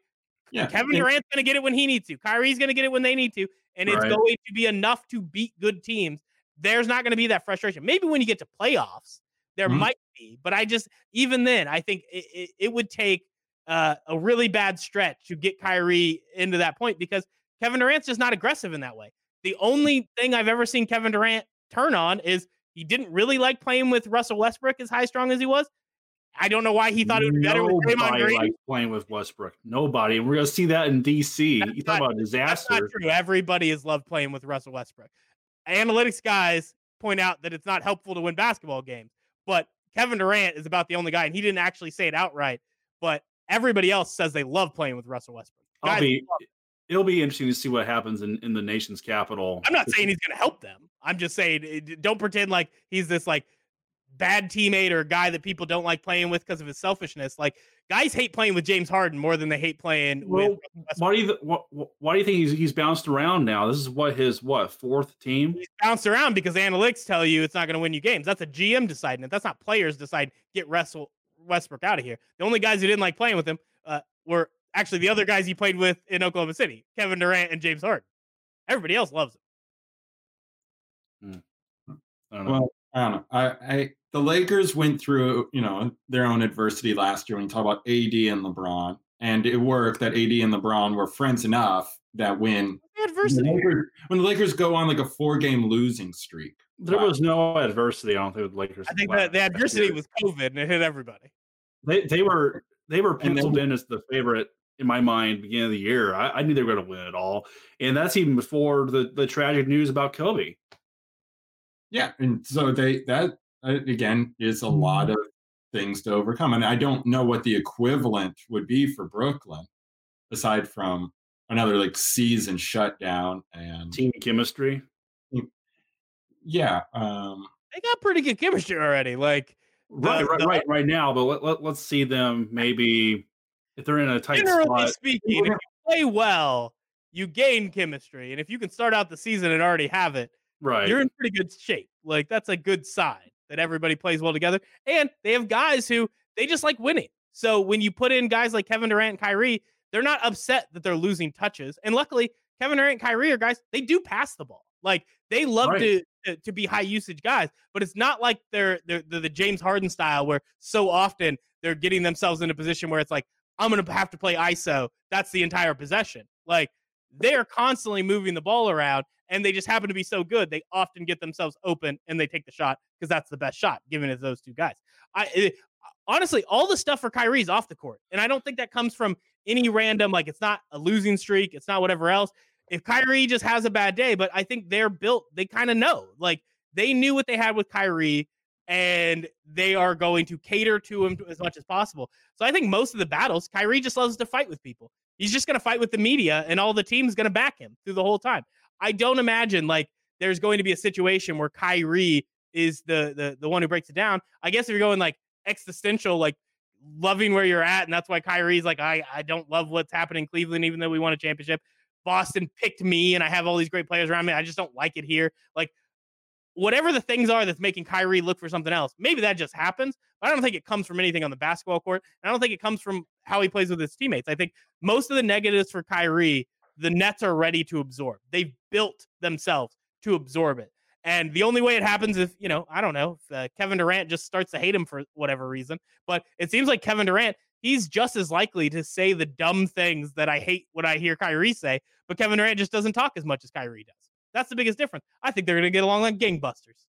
Yeah, Kevin Durant's going to get it when he needs to. Kyrie's going to get it when they need to, and it's Right. going to be enough to beat good teams. There's not going to be that frustration. Maybe when you get to playoffs, there Mhm. might be, but I just even then, I think it, it, it would take uh, a really bad stretch to get Kyrie into that point because Kevin Durant's just not aggressive in that way. The only thing I've ever seen Kevin Durant turn on is he didn't really like playing with Russell Westbrook as high strong as he was. I don't know why he thought it would be better with Draymond Nobody Green. likes playing with Westbrook. Nobody. And we're going to see that in DC. That's You talk about That's disaster. not true. Everybody has loved playing with Russell Westbrook. Analytics guys point out that it's not helpful to win basketball games, but Kevin Durant is about the only guy, and he didn't actually say it outright, but everybody else says they love playing with Russell Westbrook. I'll be, it'll be interesting to see what happens in, in the nation's capital. I'm not saying he's going to help them. I'm just saying, eh, don't pretend like he's this like bad teammate or a guy that people don't like playing with because of his selfishness. Like guys hate playing with James Harden more than they hate playing well, with. Why do you what, why do you think he's he's bounced around now? This is what his what fourth team? He's bounced around because analytics tell you it's not going to win you games. That's a GM deciding it. That's not players decide get Russell Westbrook out of here. The only guys who didn't like playing with him uh, were actually the other guys he played with in Oklahoma City, Kevin Durant and James Harden. Everybody else loves him. Hmm. I well, I don't know. I, I the Lakers went through, you know, their own adversity last year when you talk about AD and LeBron. And it worked that AD and LeBron were friends enough that when adversity when the Lakers, when the Lakers go on like a four game losing streak. There wow. was no adversity, I don't think, with Lakers. I think that the adversity was COVID and it hit everybody. They they were they were penciled then, in as the favorite in my mind beginning of the year. I, I knew they were going to win it all, and that's even before the the tragic news about Kobe. Yeah, and so they that again is a lot mm-hmm. of things to overcome, and I don't know what the equivalent would be for Brooklyn, aside from another like season shutdown and team chemistry. Yeah, um, they got pretty good chemistry already. Like right, right, the, right, right now. But let, let, let's see them maybe if they're in a tight generally spot. speaking, if you play well, you gain chemistry, and if you can start out the season and already have it, right, you're in pretty good shape. Like that's a good sign that everybody plays well together, and they have guys who they just like winning. So when you put in guys like Kevin Durant and Kyrie, they're not upset that they're losing touches. And luckily, Kevin Durant and Kyrie are guys they do pass the ball. Like they love right. to, to, to be high usage guys, but it's not like they're, they're they're the James Harden style where so often they're getting themselves in a position where it's like I'm going to have to play ISO. That's the entire possession. Like they're constantly moving the ball around and they just happen to be so good. They often get themselves open and they take the shot because that's the best shot given it's those two guys. I it, honestly, all the stuff for Kyrie's off the court. And I don't think that comes from any random, like it's not a losing streak. It's not whatever else. If Kyrie just has a bad day, but I think they're built, they kind of know. Like they knew what they had with Kyrie and they are going to cater to him as much as possible. So I think most of the battles, Kyrie just loves to fight with people. He's just going to fight with the media, and all the team's going to back him through the whole time. I don't imagine like there's going to be a situation where Kyrie is the the the one who breaks it down. I guess if you're going like existential, like loving where you're at, and that's why Kyrie's like, I I don't love what's happening in Cleveland, even though we won a championship. Boston picked me, and I have all these great players around me. I just don't like it here. Like whatever the things are that's making Kyrie look for something else, maybe that just happens. But I don't think it comes from anything on the basketball court. I don't think it comes from how he plays with his teammates. I think most of the negatives for Kyrie, the Nets are ready to absorb. They've built themselves to absorb it. And the only way it happens is, you know, I don't know, if uh, Kevin Durant just starts to hate him for whatever reason. But it seems like Kevin Durant, he's just as likely to say the dumb things that I hate when I hear Kyrie say. But Kevin Durant just doesn't talk as much as Kyrie does. That's the biggest difference. I think they're going to get along like gangbusters.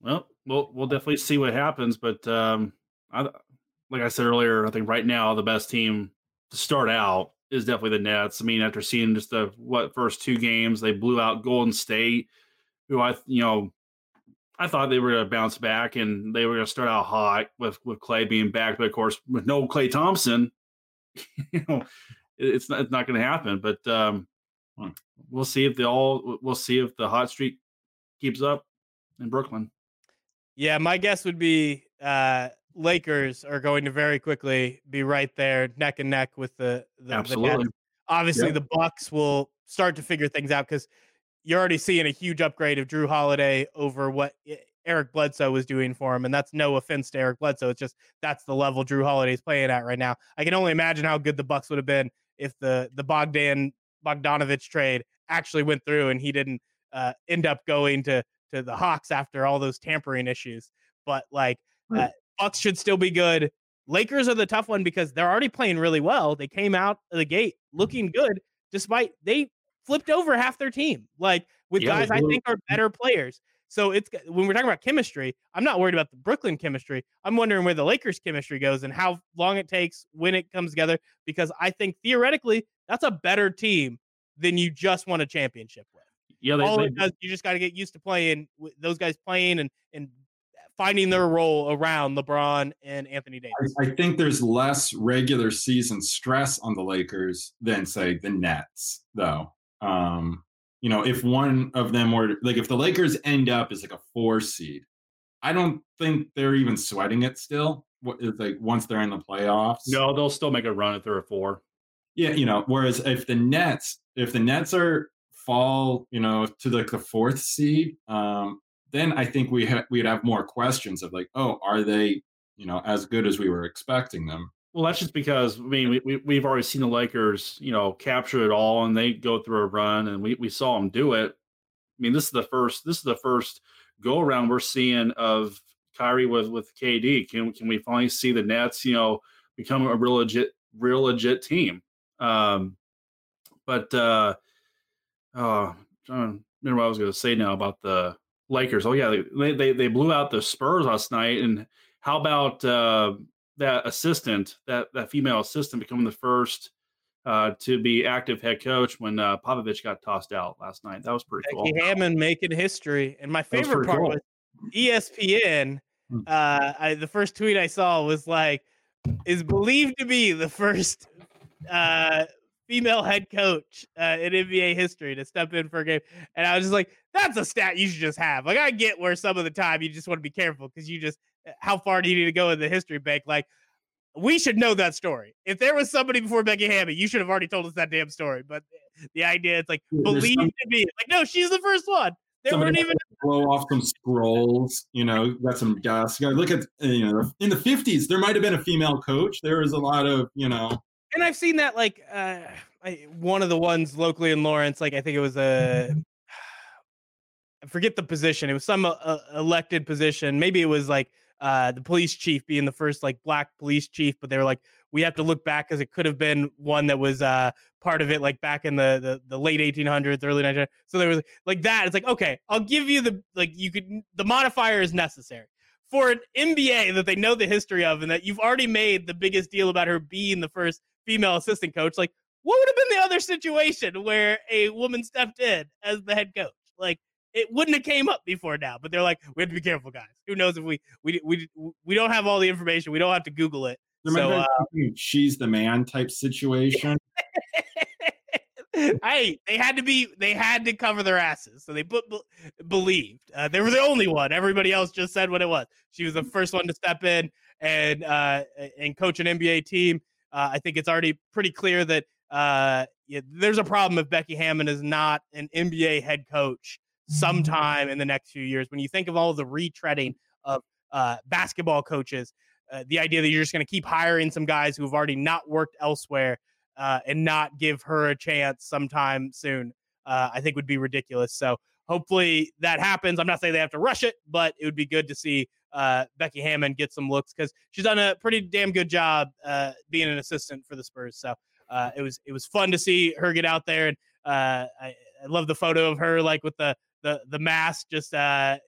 Well, we'll we'll definitely see what happens, but um, I, like I said earlier, I think right now the best team to start out is definitely the Nets. I mean, after seeing just the what first two games, they blew out Golden State, who I you know I thought they were going to bounce back and they were going to start out hot with with Klay being back, but of course with no Klay Thompson, you know, it's not it's not going to happen. But um. We'll see if the all we'll see if the hot streak keeps up in Brooklyn. Yeah, my guess would be uh Lakers are going to very quickly be right there neck and neck with the, the absolutely. The Obviously, yep. the Bucks will start to figure things out because you're already seeing a huge upgrade of Jrue Holiday over what Eric Bledsoe was doing for him, and that's no offense to Eric Bledsoe. It's just that's the level Jrue Holiday's playing at right now. I can only imagine how good the Bucks would have been if the the Bogdan Bogdanovich trade actually went through and he didn't uh, end up going to to the Hawks after all those tampering issues. But like uh, Bucks should still be good. Lakers are the tough one because they're already playing really well. They came out of the gate looking good despite they flipped over half their team. Like with yeah, guys I think are better players. So it's when we're talking about chemistry, I'm not worried about the Brooklyn chemistry. I'm wondering where the Lakers chemistry goes and how long it takes when it comes together because I think theoretically that's a better team than you just won a championship with. Yeah, they, all they, it does, you just got to get used to playing with those guys playing and and finding their role around LeBron and Anthony Davis. I, I think there's less regular season stress on the Lakers than say the Nets, though. Um, you know, if one of them were like if the Lakers end up as like a four seed, I don't think they're even sweating it still. What is like once they're in the playoffs? No, they'll still make a run if they're a four. Yeah, you know, whereas if the Nets, if the Nets are fall, you know, to like the fourth seed, um, then I think we ha- we'd have more questions of like, oh, are they, you know, as good as we were expecting them? Well, that's just because I mean we, we we've already seen the Lakers, you know, capture it all, and they go through a run, and we we saw them do it. I mean, this is the first this is the first go around we're seeing of Kyrie with with KD. Can can we finally see the Nets, you know, become a real legit real legit team? Um, but uh, oh, John, remember what I was going to say now about the Lakers. Oh yeah, they, they they blew out the Spurs last night. And how about uh, that assistant, that that female assistant, becoming the first uh, to be active head coach when uh, Popovich got tossed out last night? That was pretty Becky cool. Hammon making history, and my favorite part cool. was ESPN. Hmm. Uh, I, the first tweet I saw was like, "Is believed to be the first uh, female head coach uh, in NBA history to step in for a game," and I was just like, "That's a stat you should just have." Like, I get where some of the time you just want to be careful because you just, how far do you need to go in the history bank? Like, we should know that story. If there was somebody before Becky Hammon, you should have already told us that damn story. But the idea, it's like There's believed some- to be like, no, she's the first one. There weren't even blow off some scrolls, you know, got some. You gotta look at, uh, you know, in the 50s, there might have been a female coach. There was a lot of, you know, and I've seen that like uh I, one of the ones locally in Lawrence, like I think it was a I forget the position. It was some uh, elected position. Maybe it was like uh the police chief being the first like black police chief, but they were like we have to look back because it could have been one that was uh part of it like back in the the, the late 1800s, early 1900s. So there was like that. It's like okay, I'll give you the like you could the modifier is necessary for an NBA that they know the history of and that you've already made the biggest deal about her being the first female assistant coach. Like, what would have been the other situation where a woman stepped in as the head coach? Like, it wouldn't have came up before now. But they're like, we have to be careful, guys. Who knows if we we we we don't have all the information. We don't have to Google it. So, uh, she's the man type situation. hey, they had to be they had to cover their asses, so they put be- believed. Uh, they were the only one. Everybody else just said what it was. She was the first one to step in and uh, and coach an NBA team. Uh, I think it's already pretty clear that uh, yeah, there's a problem if Becky Hammon is not an NBA head coach sometime in the next few years. When you think of all the retreading of uh, basketball coaches, uh, the idea that you're just going to keep hiring some guys who have already not worked elsewhere uh, and not give her a chance sometime soon, uh, I think would be ridiculous. So hopefully that happens. I'm not saying they have to rush it, but it would be good to see uh, Becky Hammon get some looks because she's done a pretty damn good job uh, being an assistant for the Spurs. So uh, it was it was fun to see her get out there, and uh, I, I love the photo of her like with the the the mask, just uh,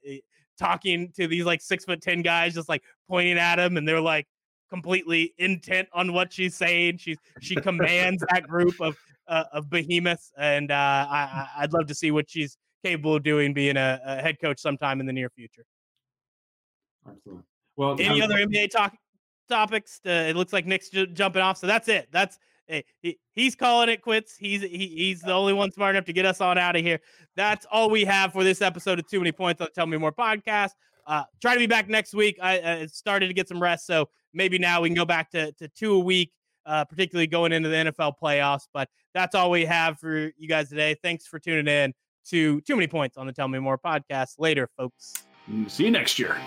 talking to these like six foot ten guys, just like pointing at them, and they're like completely intent on what she's saying. She's she commands that group of uh, of behemoths, and uh, I, I'd love to see what she's capable of doing, being a, a head coach sometime in the near future. Absolutely. Well, Any um, other NBA talk topics? Uh, it looks like Nick's ju- jumping off, so that's it. That's eh, he, he's calling it quits. He's he, he's the only one smart enough to get us on out of here. That's all we have for this episode of Too Many Points on Tell Me More podcast. Uh, try to be back next week. I started to get some rest, so maybe now we can go back to to two a week. Uh, particularly going into the NFL playoffs, but that's all we have for you guys today. Thanks for tuning in to Too Many Points on the Tell Me More podcast. Later, folks. See you next year.